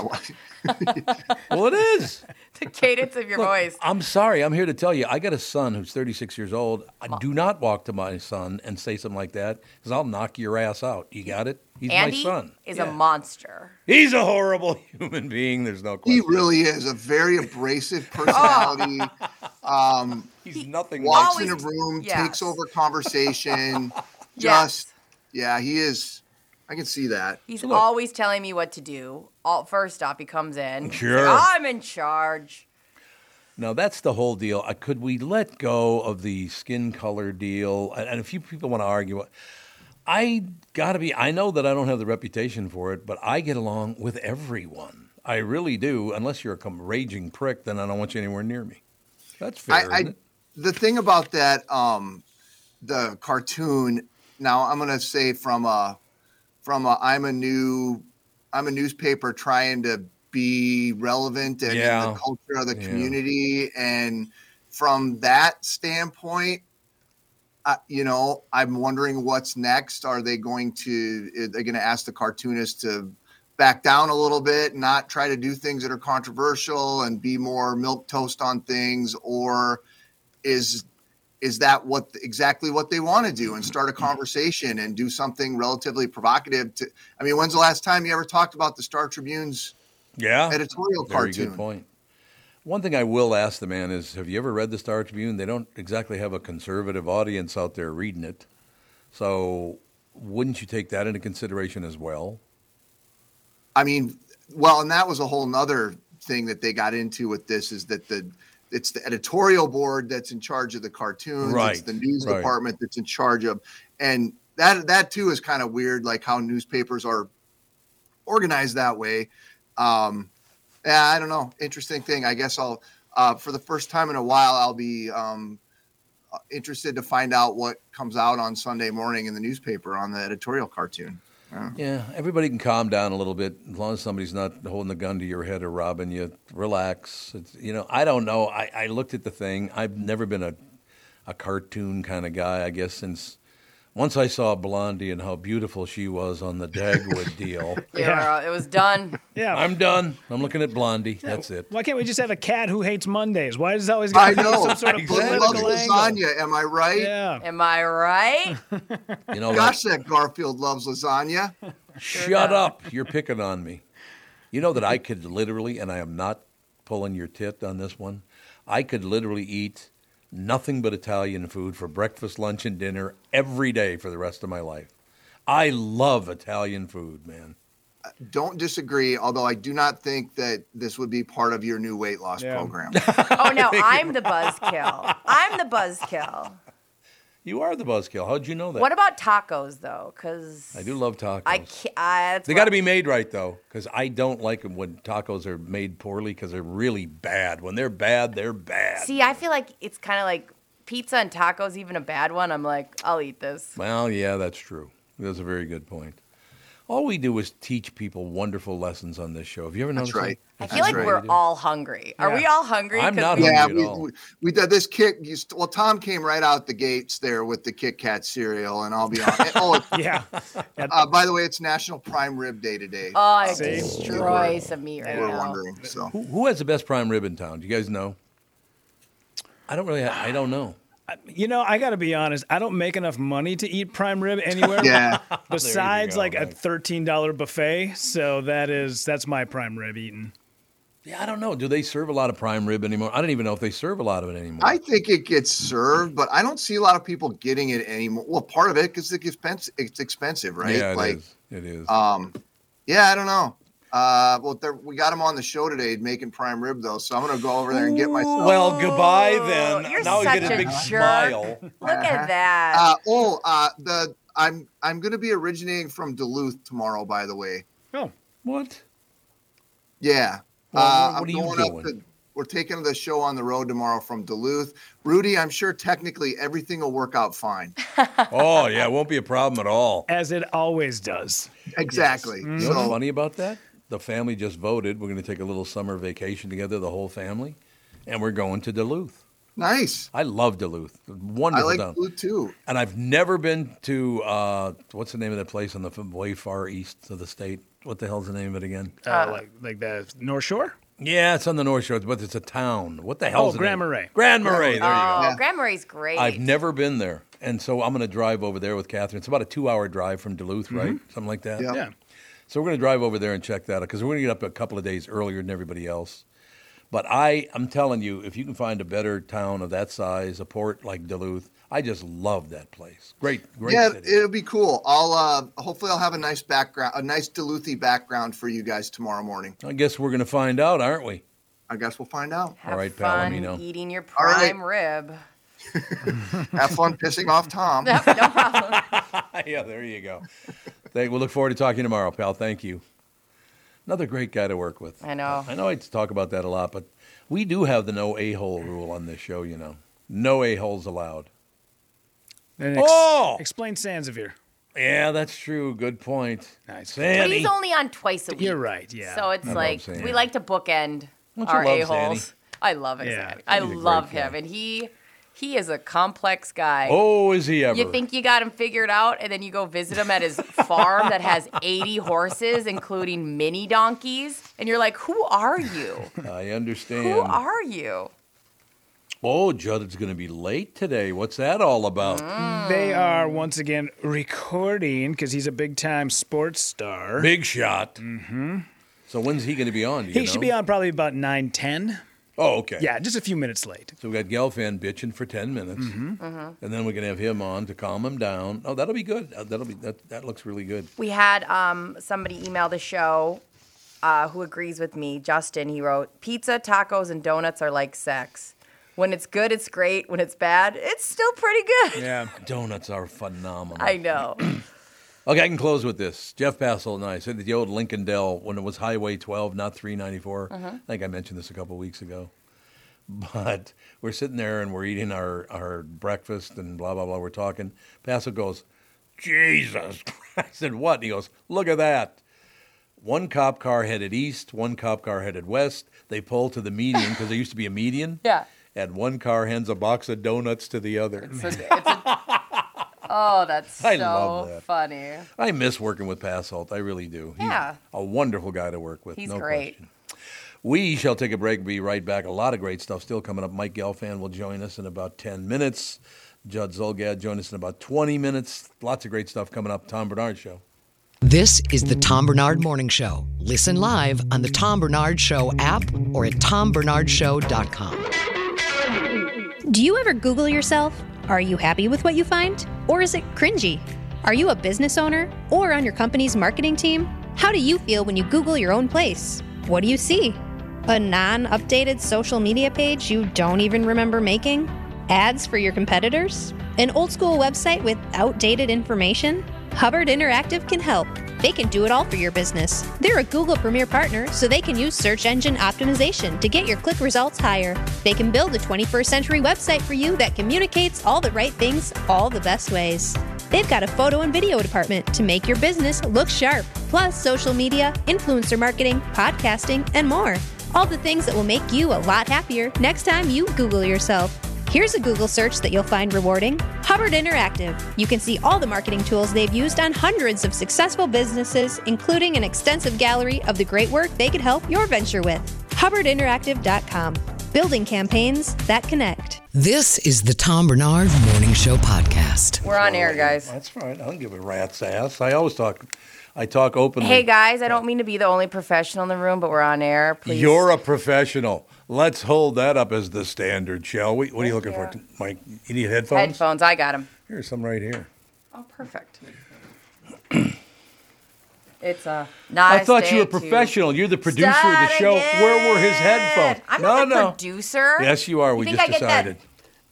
well, it is. the cadence of your Look, voice. I'm sorry. I'm here to tell you. I got a son who's 36 years old. I do not walk to my son and say something like that because I'll knock your ass out. You got it? He's Andy my son. is Yeah. a monster. He's a horrible human being. There's no He really is a very abrasive personality. um, He's nothing walks like in a room, yes. takes over conversation. Yes. Just yeah, he is. I can see that. He's always telling me what to do. All, first off, he comes in. he's like, Sure. I'm in charge. Now that's the whole deal. Uh, could we let go of the skin color deal? And, and a few people want to argue. I got to be. I know that I don't have the reputation for it, but I get along with everyone. I really do. Unless you're a com- raging prick, then I don't want you anywhere near me. That's fair. I, isn't I it? the thing about that um the cartoon now i'm gonna say from a from a i'm a new i'm a newspaper trying to be relevant and in Yeah. the culture of the Yeah. community and from that standpoint uh, you know i'm wondering what's next are they going to are they going to ask the cartoonist to back down a little bit not try to do things that are controversial and be more milk toast on things or is is that what exactly what they want to do and start a mm-hmm. conversation and do something relatively provocative to i mean when's the last time you ever talked about the star tribune's Yeah. editorial Very cartoon good point. One thing I will ask the man is Have you ever read the Star Tribune? They don't exactly have a conservative audience out there reading it. So wouldn't you take that into consideration as well? I mean, well, and that was a whole nother thing that they got into with this is that the it's the editorial board that's in charge of the cartoons. It's Right, the news right. department that's in charge of, and that that too is kind of weird, like how newspapers are organized that way. Um, yeah, I don't know. Interesting thing. I guess I'll uh, for the first time in a while I'll be um, uh, interested to find out what comes out on Sunday morning in the newspaper on the editorial cartoon. Yeah. Everybody can calm down a little bit as long as somebody's not holding the gun to your head or robbing you. Relax. It's, you know, I don't know. I, I looked at the thing. I've never been a, a cartoon kind of guy, I guess, since once I saw Blondie and how beautiful she was on the Dagwood deal. Yeah, it was done. Yeah. I'm done. I'm looking at Blondie. That's it. Why can't we just have a cat who hates Mondays? Why does it always I got to be know. some sort of Who loves political angle? lasagna? Am I right? Yeah. Am I right? You know, Gosh, that Garfield loves lasagna. Shut up. You're picking on me. You know that I could literally, and I am not pulling your tit on this one, I could literally eat nothing but Italian food for breakfast, lunch, and dinner every day for the rest of my life. I love Italian food, man. don't disagree. Although I do not think that this would be part of your new weight loss Yeah. program. Oh no, I'm the buzzkill. I'm the buzzkill. You are the buzzkill. How'd you know that? What about tacos though? Because I do love tacos. I can't. I, They got to be made right though, because I don't like them when tacos are made poorly because they're really bad. When they're bad, they're bad. See, I feel like it's kind of like pizza and tacos, even a bad one. I'm like, I'll eat this. Well, yeah, that's true. That's a very good point. All we do is teach people wonderful lessons on this show. Have you ever noticed? That's right. I that? feel like right. we're all hungry. Are we all hungry? I'm 'Cause not we- hungry. Yeah, at we, all. we, we did this kick. You st- well, Tom came right out the gates there with the Kit Kat cereal, and I'll be honest. oh, Yeah. uh, by the way, it's National Prime Rib Day today. Oh, I See? destroy some meat right we're now. wondering. So Who, who has the best prime rib in town? Do you guys know? I don't really. I don't know. You know, I got to be honest. I don't make enough money to eat prime rib anywhere. yeah, Besides, go, like a thirteen dollar buffet, so that is that's my prime rib eating. Yeah, I don't know. Do they serve a lot of prime rib anymore? I don't even know if they serve a lot of it anymore. I think it gets served, but I don't see a lot of people getting it anymore. Well, part of it because it's expensive. It's expensive, right? Yeah, it like, is. It is. um, yeah, I don't know. Uh, well, there, we got him on the show today making prime rib though, so I'm gonna go over there and get myself. well, goodbye then. You're now you such get a a big jerk. smile. Look at that. Uh, oh, uh, the I'm I'm gonna be originating from Duluth tomorrow. By the way, Oh, What? yeah. Well, uh, what I'm are you going up to- we're taking the show on the road tomorrow from Duluth. Rudy, I'm sure technically everything will work out fine. Oh yeah, it won't be a problem at all. as it always does. Exactly. You know what's funny about that? The family just voted. We're going to take a little summer vacation together, the whole family, and we're going to Duluth. nice. I love Duluth. Wonderful. I Wonderful like town. Duluth too. And I've never been to uh, what's the name of that place on the way far east of the state? What the hell's the name of it again? Uh, like like the North Shore. Yeah, it's on the North Shore, but it's a town. What the hell's Oh, the Grand name? Marais. Grand Marais. There you go. oh, Yeah. Grand Marais's great. I've never been there, and so I'm going to drive over there with Catherine. It's about a two-hour drive from Duluth, right? Something like that. Yeah. Yeah. So we're going to drive over there and check that out because we're going to get up a couple of days earlier than everybody else. But I, I'm telling you, if you can find a better town of that size, a port like Duluth, I just love that place. Great, great yeah, city. it'll be cool. I'll uh, hopefully I'll have a nice background, a nice Duluthy background for you guys tomorrow morning. I guess we're going to find out, aren't we? I guess we'll find out. Have All right, fun Palomino. eating your All right. prime rib. Have fun pissing off Tom. no problem. yeah, there you go. Thank, we'll look forward to talking tomorrow, pal. Thank you. Another great guy to work with. I know. I know I talk about that a lot, but we do have the no a hole rule on this show. You know, no a holes allowed. And ex- Oh! Explain Sansevere. Yeah, that's true. Good point. Nice. But he's only on twice a week. You're right. Yeah. So it's I like we like to bookend Don't our a holes. I love it. Yeah, I he's a great love guy. him, and he he is a complex guy. Oh, is he ever? You think you got him figured out, and then you go visit him at his farm that has 80 horses, including mini donkeys, and you're like, "Who are you? I understand. Who are you?" oh, Judd's going to be late today. What's that all about? Mm. They are once again recording because he's a big time sports star. Big shot. Mm-hmm. So when's he going to be on? Do you he should be on probably about nine ten. Oh, okay. Yeah, just a few minutes late. So we got Gelfand bitching for ten minutes, Mm-hmm. and then we can have him on to calm him down. Oh, that'll be good. Uh, That'll be that. That looks really good. We had um, somebody email the show uh, who agrees with me. Justin, he wrote, "Pizza, tacos, and donuts are like sex. When it's good, it's great. When it's bad, it's still pretty good." Yeah. Donuts are phenomenal. I know. Okay, I can close with this. Jeff Passolt and I said that the old Lincoln Dell, when it was Highway 12, not 394. Uh-huh. I think I mentioned this a couple weeks ago. But we're sitting there and we're eating our, our breakfast and blah, blah, blah. We're talking. Passolt goes, Jesus. I said, what? And he goes, look at that. One cop car headed east, one cop car headed west. They pull to the median because there used to be a median. Yeah. And one car hands a box of donuts to the other. It's a- it's a- oh, that's so love that. funny. I miss working with Passolt. I really do. He's Yeah. a wonderful guy to work with. He's no great. question. We shall take a break and be right back. A lot of great stuff still coming up. Mike Gelfand will join us in about 10 minutes. Judd Zulgad join us in about 20 minutes. Lots of great stuff coming up. Tom Barnard Show. This is the Tom Barnard Morning Show. Listen live on the Tom Barnard Show app or at tombarnardshow.com. Do you ever Google yourself? Are you happy with what you find? Or is it cringy? Are you a business owner or on your company's marketing team? How do you feel when you Google your own place? What do you see? A non updated social media page you don't even remember making? Ads for your competitors? An old school website with outdated information? Hubbard Interactive can help. They can do it all for your business. They're a Google Premier partner, so they can use search engine optimization to get your click results higher. They can build a 21st century website for you that communicates all the right things all the best ways. They've got a photo and video department to make your business look sharp, plus social media, influencer marketing, podcasting, and more. All the things that will make you a lot happier next time you Google yourself. Here's a Google search that you'll find rewarding Hubbard Interactive. You can see all the marketing tools they've used on hundreds of successful businesses, including an extensive gallery of the great work they could help your venture with. HubbardInteractive.com. Building campaigns that connect. This is the Tom Barnard Morning Show podcast. We're on air, guys. That's fine. I don't give a rat's ass. I always talk. I talk openly. Hey, guys, I don't mean to be the only professional in the room, but we're on air. Please. You're a professional. Let's hold that up as the standard, shall we? What are you looking for, Mike? You need headphones? Headphones, I got them. Here's some right here. Oh, perfect. it's a nice I thought you were professional. You're the producer of the show. Where were his headphones? I'm no, not the no. producer. Yes, you are. You We just I get that decided.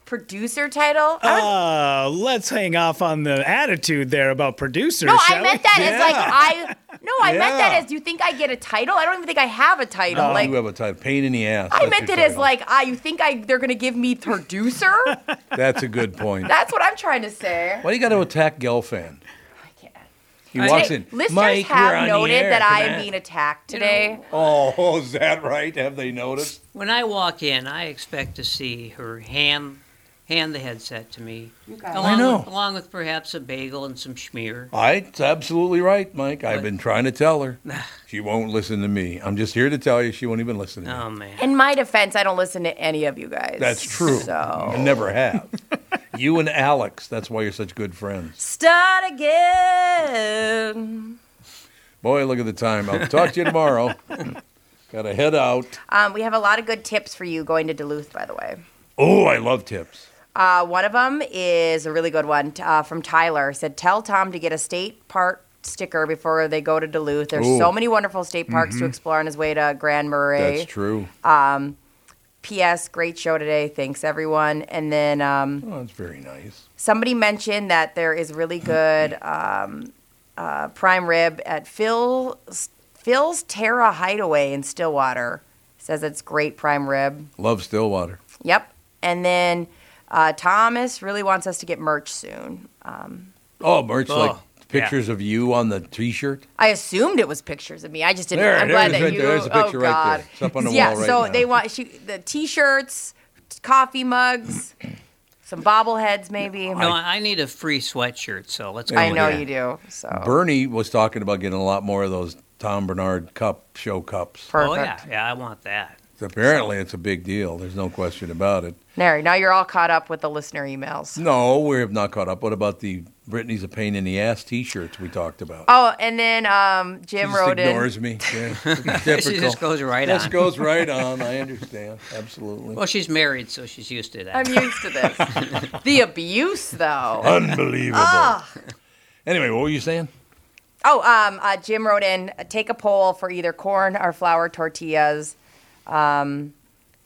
Producer title? I would- Uh, let's hang off on the attitude there about producers. no, shall I meant we? that as like I. No, I meant that as. Do you think I get a title? I don't even think I have a title. No, like you have a title. Pain in the ass. I That's meant your it as title. like ah. You think I? They're gonna give me producer? That's a good point. That's what I'm trying to say. Why do you got to attack Gelfand? I can't. He Today- walks in. Listeners Mike, have you're on the noted that I am being attacked today. Oh, is that right? Have they noticed? When I walk in, I expect to see her hand hand the headset to me, got it. along, I know. With, along with perhaps a bagel and some schmear. I, it's absolutely right, Mike. I've been trying to tell her. She won't listen to me. I'm just here to tell you she won't even listen to me. Oh man. In my defense, I don't listen to any of you guys. That's true. So I never have. you and Alex, that's why you're such good friends. start again. Boy, look at the time. I'll talk to you tomorrow. Got to head out. Um, we have a lot of good tips for you going to Duluth, by the way. Oh, I love tips. Uh, one of them is a really good one uh, from Tyler. Said, "Tell Tom to get a state park sticker before they go to Duluth. There's Ooh. so many wonderful state parks to Mhm. explore on his way to Grand Marais. That's true. Um, P.S. Great show today. Thanks everyone. And then um, Oh, that's very nice. somebody mentioned that there is really good um, uh, prime rib at Phil Phil's Tara Hideaway in Stillwater. Says it's great prime rib. Love Stillwater. Yep. And then uh, Thomas really wants us to get merch soon. Um, Oh, merch Oh, like pictures of you on the T-shirt. I assumed it was pictures of me. I just didn't. There, I'm glad it is that right you. there. There's a picture oh right God. there. It's up on the yeah. wall right so now. they want she, the T-shirts, coffee mugs, some bobbleheads, maybe. No, I need a free sweatshirt, so let's go. I know that. you do. So Bernie was talking about getting a lot more of those Tom Barnard Cup show cups. Oh yeah, yeah, I want that. Apparently, it's a big deal. There's no question about it. There. Now you're all caught up with the listener emails. No, we have not caught up. What about the Brittany's a pain in the ass T-shirts we talked about? Oh, and then um, Jim she just wrote ignores in. me. Yeah, She just goes right Just on. goes right on. I understand. Absolutely. Well, she's married, so she's used to that. I'm used to this. the abuse, though. Unbelievable. Ah. Anyway, what were you saying? Oh, um, uh, Jim wrote in, uh, take a poll for either corn or flour tortillas. Um,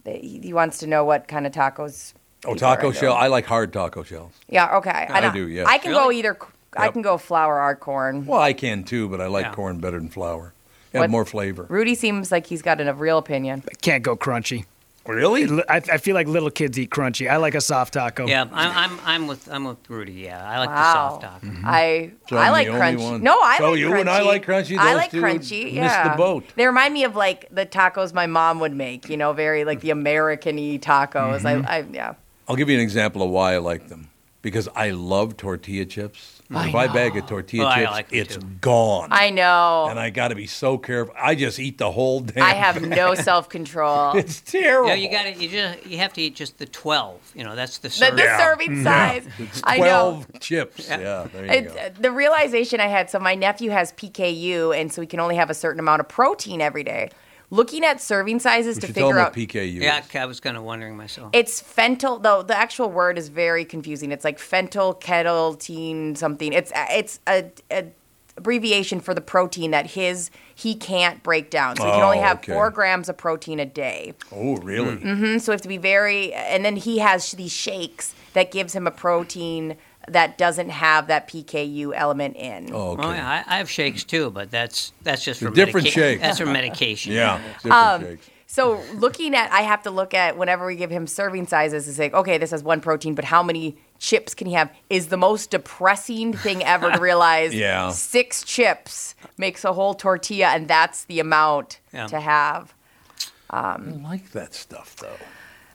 he he wants to know what kind of tacos. Oh, taco shell. I like hard taco shells. Yeah, okay. I know. do, yeah. I can go Really? either. I can go flour or corn. Well, I can too, but I like Yeah. corn better than flour. Have What- more flavor. Rudy seems like he's got a real opinion. Can't go crunchy. Really? I, I feel like little kids eat crunchy. I like a soft taco. Yeah, I'm, I'm, I'm with, I'm with Rudy. Yeah, I like the Wow. soft taco. Mm-hmm. I So I I'm like the only crunchy. one. No, I So like you crunchy. and I like crunchy? I Those like two crunchy. missed Yeah, the boat. They remind me of like the tacos my mom would make. You know, very like the American-y tacos. I, mm-hmm. I yeah. I'll give you an example of why I like them. Because I love tortilla chips. I if I bag a tortilla Oh, I chips, like them it's too. gone. I know. and I got to be so careful. I just eat the whole damn. I have no self-control. It's terrible. Yeah, you got to, you just, you have to eat just the 12. You know, that's the The, serving. the serving size. It's I know. twelve chips. Yeah, there you It's, go. uh, the realization I had. So my nephew has PKU, and so he can only have a certain amount of protein every day. Looking at serving sizes We to should tell figure out. what PKU Yeah. I was kind of wondering myself. It's fentanyl, though the actual word is very confusing. It's like fentyl kettletine something. It's it's a, a abbreviation for the protein that his he can't break down. So he can only Oh, have okay. four grams of protein a day. Oh, really? hmm So we have to be very, and then he has these shakes that gives him a protein that doesn't have that PKU element in. Oh, okay. Oh, yeah, I, I have shakes too, but that's that's just They're for different medica- shakes. That's for medication. Yeah, different Um, shakes. So looking at, I have to look at whenever we give him serving sizes to say, okay, this has one protein, but how many chips can he have? Is the most depressing thing ever to realize. Yeah. Six chips makes a whole tortilla, and that's the amount Yeah. to have. I like that stuff, though.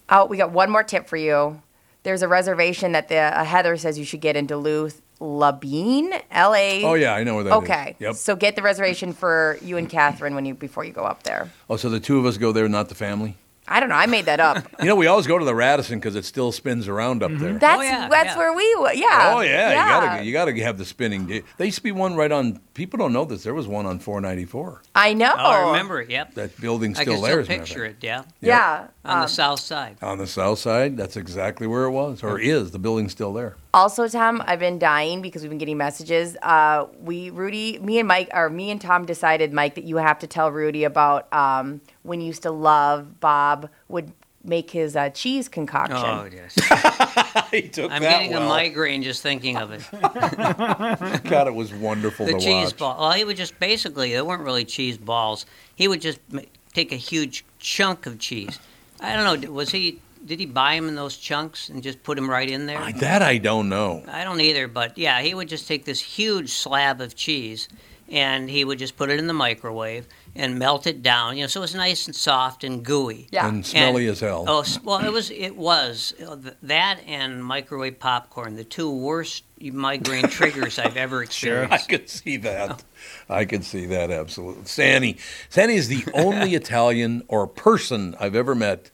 Oh, we got one more tip for you. There's a reservation that the uh, Heather says you should get in Duluth, Labine, L A. Oh, yeah, I know where that is. okay. Yep. So get the reservation for you and Catherine when you before you go up there. Oh, so the two of us go there, not the family? I don't know. I made that up. You know, we always go to the Radisson because it still spins around up there. That's that's where we w- yeah. Oh yeah, you gotta you gotta have the spinning. di- There used to be one right on. People don't know this. There was one on 494. I know. Oh, I remember it. Yep. That building's I still can there. still as a matter of picture it. Yeah. Yeah. On um, the south side. On the south side, that's exactly where it was, or is. The building's still there. Also, Tom, I've been dying because we've been getting messages. Uh, we, Rudy, me and Mike, or me and Tom decided, Mike, that you have to tell Rudy about um, when you used to love Bob would make his uh, cheese concoction. Oh yes. he took I'm that getting a migraine just thinking of it. God, it was wonderful the to cheese watch. ball. Well, he would just basically they weren't really cheese balls. He would just ma- take a huge chunk of cheese. I don't know. Was he? Did he buy them in those chunks and just put them right in there? That I don't know. I don't either, but yeah, he would just take this huge slab of cheese and he would just put it in the microwave and melt it down, you know, so it was nice and soft and gooey. Yeah. And smelly as hell. Oh, well, it was it was Uh, that and microwave popcorn, the two worst migraine triggers I've ever experienced. Sure, I experienced. could see that. I could see that absolutely. Sandy, Sandy is the only Italian or person I've ever met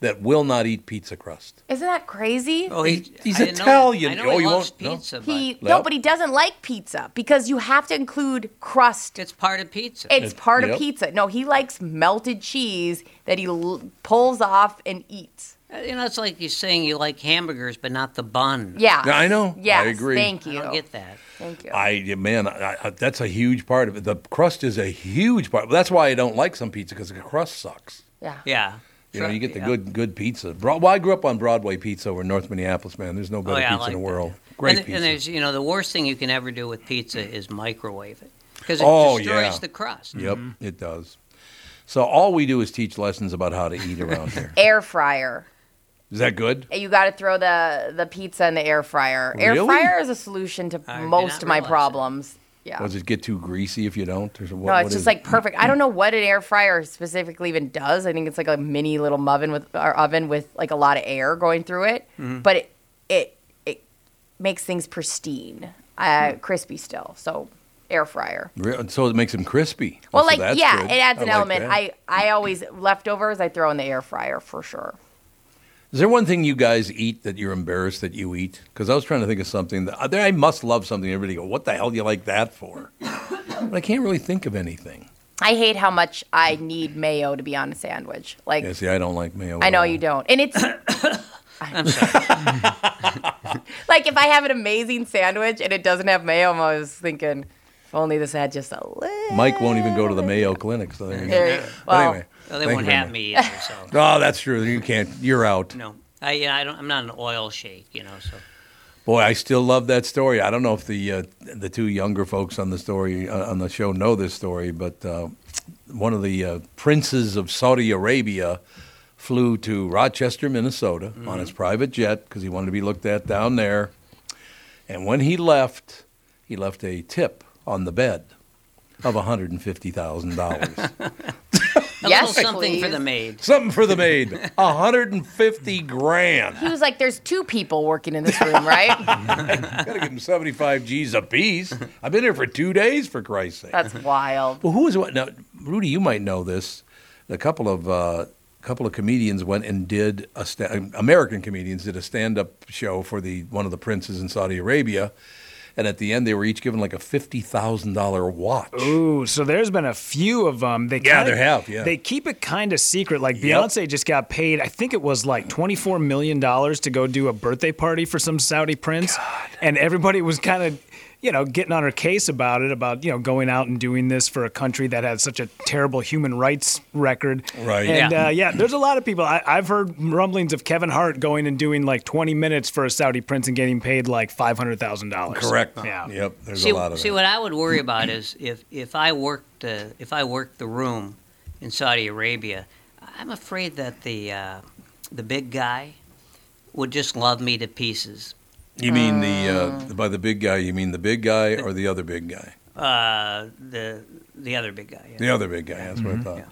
that will not eat pizza crust. Isn't that crazy? Oh, he, He's I didn't know- Italian. I know Oh, he you loves won't- no? pizza, but He Well- no, but he doesn't like pizza because you have to include crust. It's part of pizza. It's part yep. of pizza. No, he likes melted cheese that he l- pulls off and eats. Uh, you know, it's like you're saying you like hamburgers, but not the bun. Yeah. Yeah, I know. Yeah, I agree. Thank I you. don't get that. Thank you. I man, I, I, that's a huge part of it. The crust is a huge part. That's why I don't like some pizza because the crust sucks. yeah. Yeah. You know, you get the Yeah. good good pizza. Broad, well, I grew up on Broadway pizza over in North Minneapolis. Man, there's no better Oh, yeah, pizza like in the that. world. Great and, pizza. And there's, you know, the worst thing you can ever do with pizza is microwave it because it oh destroys yeah, the crust. Yep, it does. So all we do is teach lessons about how to eat around here. Air fryer. Is that good? You got to throw the the pizza in the air fryer. Air Really? fryer is a solution to I did most not of my realize that. problems. Yeah. Does it get too greasy if you don't? Or what, no, what it's is just it? like perfect. I don't know what an air fryer specifically even does. I think it's like a mini little oven with or oven with like a lot of air going through it, Mm-hmm. but it it it makes things pristine, uh, Hmm. crispy still. So air fryer. Re- So it makes them crispy. Well, So like that's yeah, good. it adds I an like element. that. I I always leftovers I throw in the air fryer for sure. Is there one thing you guys eat that you're embarrassed that you eat? Because I was trying to think of something that I must love something. Everybody go, what the hell do you like that for? but I can't really think of anything. I hate how much I need mayo to be on a sandwich. Like Yeah, see, I don't like mayo. I at know all. you don't, and it's I'm sorry. like if I have an amazing sandwich and it doesn't have mayo, I'm always thinking, if only this had just a little. Mike won't even go to the Mayo Clinic. So there you go. There But well, anyway, Well, they won't have me either. So Oh, that's true. You can't. You're out. no, I, yeah, I don't. I'm not an oil sheik, you know. So Boy, I still love that story. I don't know if the uh, the two younger folks on the story uh, on the show know this story, but uh, one of the uh, princes of Saudi Arabia flew to Rochester, Minnesota, on his private jet because he wanted to be looked at down there. And when he left, he left a tip on the bed of one hundred and fifty thousand dollars. a Yes, little something for the maid. Something for the maid. one hundred and fifty grand. He was like, "There's two people working in this room, right?" Got to give him seventy-five G's a piece. I've been here for two days, for Christ's sake. That's wild. Well, who is what now? Rudy, you might know this. A couple of uh, couple of comedians went and did a sta- American comedians did a stand up show for the one of the princes in Saudi Arabia, and at the end they were each given like a fifty thousand dollar watch. Ooh, so there's been a few of them. They Yeah, kinda- there have, yeah. They keep it kind of secret. Like Yep. Beyonce just got paid. I think it was like 24 million dollars to go do a birthday party for some Saudi prince, and everybody was kind of. You know, getting on her case about it, about, you know, going out and doing this for a country that has such a terrible human rights record. Right. And Yeah. Uh, yeah, there's a lot of people. I, I've heard rumblings of Kevin Hart going and doing like 20 minutes for a Saudi prince and getting paid like $500,000. Correct. Yeah. Yep. There's see, a lot of see that. what I would worry about is if if I worked uh, if I worked the room in Saudi Arabia, I'm afraid that the uh, the big guy would just love me to pieces. You mean the uh, by the big guy? You mean the big guy or the other big guy? Uh, the the other big guy. yeah. The other big guy. That's what I thought.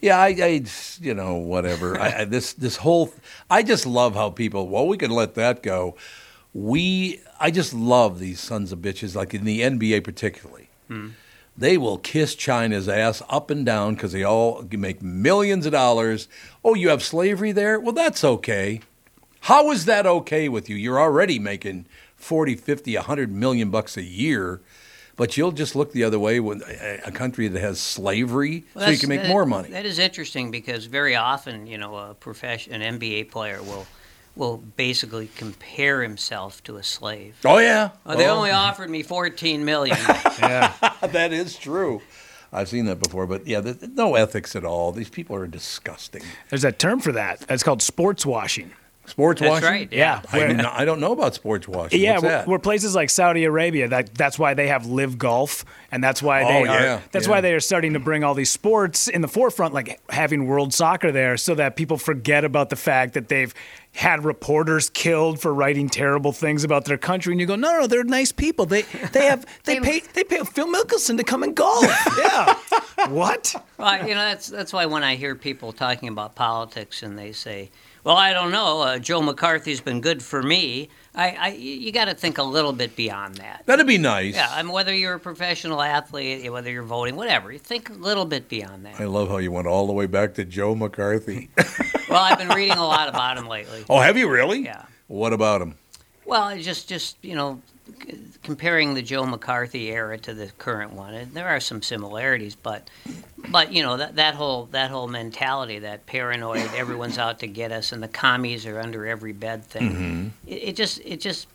Yeah, I, I you know, whatever. I, I, this this whole, I just love how people. Well, we can let that go. We, I just love these sons of bitches, like in the NBA particularly. Hmm. They will kiss China's ass up and down because they all make millions of dollars. Oh, you have slavery there? Well, that's okay. How is that okay with you? You're already making 40, 50, 100 million bucks a year, but you'll just look the other way when a, a country that has slavery Well, so you can make that- more money. That is interesting because very often, you know, a profession, an NBA player will will basically compare himself to a slave. Oh, yeah. Oh, they Oh. only offered me 14 million. yeah, that is true. I've seen that before, but yeah, no ethics at all. These people are disgusting. There's a term for that. It's called sports washing. Sports That's washing? right, yeah. I, do not, I don't know about sports washing. Yeah, What's where, that? where places like Saudi Arabia, that that's why they have LIV Golf, and that's why oh, they Oh, are. yeah, that's yeah. why they are starting to bring all these sports in the forefront, like having World Soccer there, so that people forget about the fact that they've had reporters killed for writing terrible things about their country, and you go, no, no, they're nice people. They they have they pay they pay Phil Mickelson to come and golf. yeah, what? Well, you know, that's that's why when I hear people talking about politics and they say, "Well, I don't know, uh, Joe McCarthy's been good for me," I, I you got to think a little bit beyond that. That'd be nice. Yeah, I mean, whether you're a professional athlete, whether you're voting, whatever, you think a little bit beyond that. I love how you went all the way back to Joe McCarthy. Well, I've been reading a lot about him lately. oh, have you really? Yeah. What about him? Well, just just you know, comparing the Joe McCarthy era to the current one, and there are some similarities, but but you know that that whole that whole mentality, that paranoid, everyone's out to get us, and the commies are under every bed thing. Mhm. It, it just it just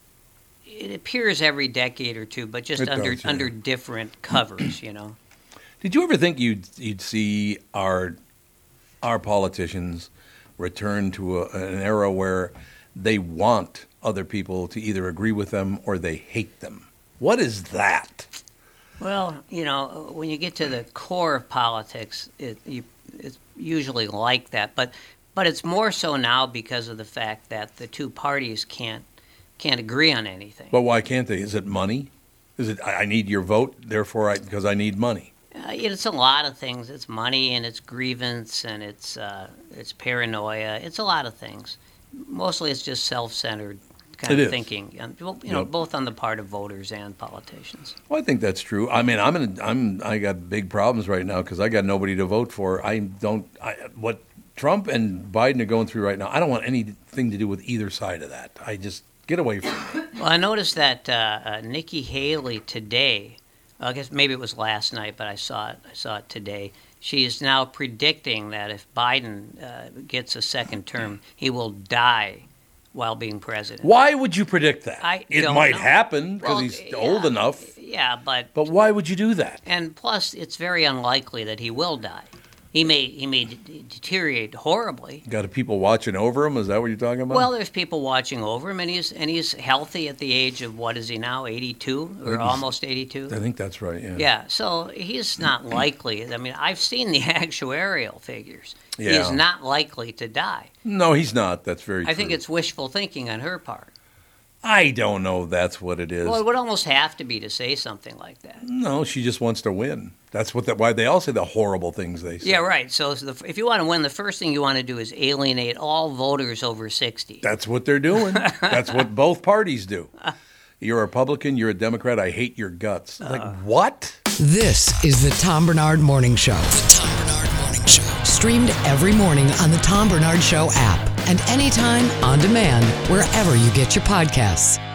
it appears every decade or two, but just It under does, yeah. under different covers, you know. Did you ever think you'd you'd see our our politicians return to a, an era where they want other people to either agree with them or they hate them? What is that? Well, you know, when you get to the core of politics, it, you, it's usually like that. But but it's more so now because of the fact that the two parties can't can't agree on anything. But why can't they? Is it money? Is it I need your vote, therefore I because I need money? Uh, it's a lot of things. It's money and it's grievance and it's uh, it's paranoia. It's a lot of things. Mostly, it's just self-centered kind It of is. thinking. And, well, you know, Yep. both on the part of voters and politicians. Well, I think that's true. I mean, I'm in. I'm. I got big problems right now because I got nobody to vote for. I don't. I, what Trump and Biden are going through right now. I don't want anything to do with either side of that. I just get away from it. Well, I noticed that uh, uh, Nikki Haley today, I guess maybe it was last night, but I saw it. I saw it today. She is now predicting that if Biden uh, gets a second term, he will die while being president. Why would you predict that? I it might know. happen because Well, he's old enough. Yeah, but But why would you do that? and plus, it's very unlikely that he will die. He may he may d- deteriorate horribly. Got people watching over him? Is that what you're talking about? Well, there's people watching over him, and he's and he's healthy at the age of what is he now, 82 or he's- almost 82. I think that's right. Yeah. Yeah, so he's not likely. I mean, I've seen the actuarial figures. Yeah. is not likely to die. No, he's not. That's very. I think it's wishful thinking on her part. I don't know. if That's what it is. Well, it would almost have to be to say something like that. no, she just wants to win. That's what. That, why they all say the horrible things they say. Yeah, right. So so the, if you want to win, the first thing you want to do is alienate all voters over 60. That's what they're doing. That's what both parties do. You're a Republican. You're a Democrat. I hate your guts. Like uh-uh. what? This is the Tom Barnard Morning Show. The Tom Barnard Morning Show. Streamed every morning on the Tom Barnard Show app and anytime on demand wherever you get your podcasts.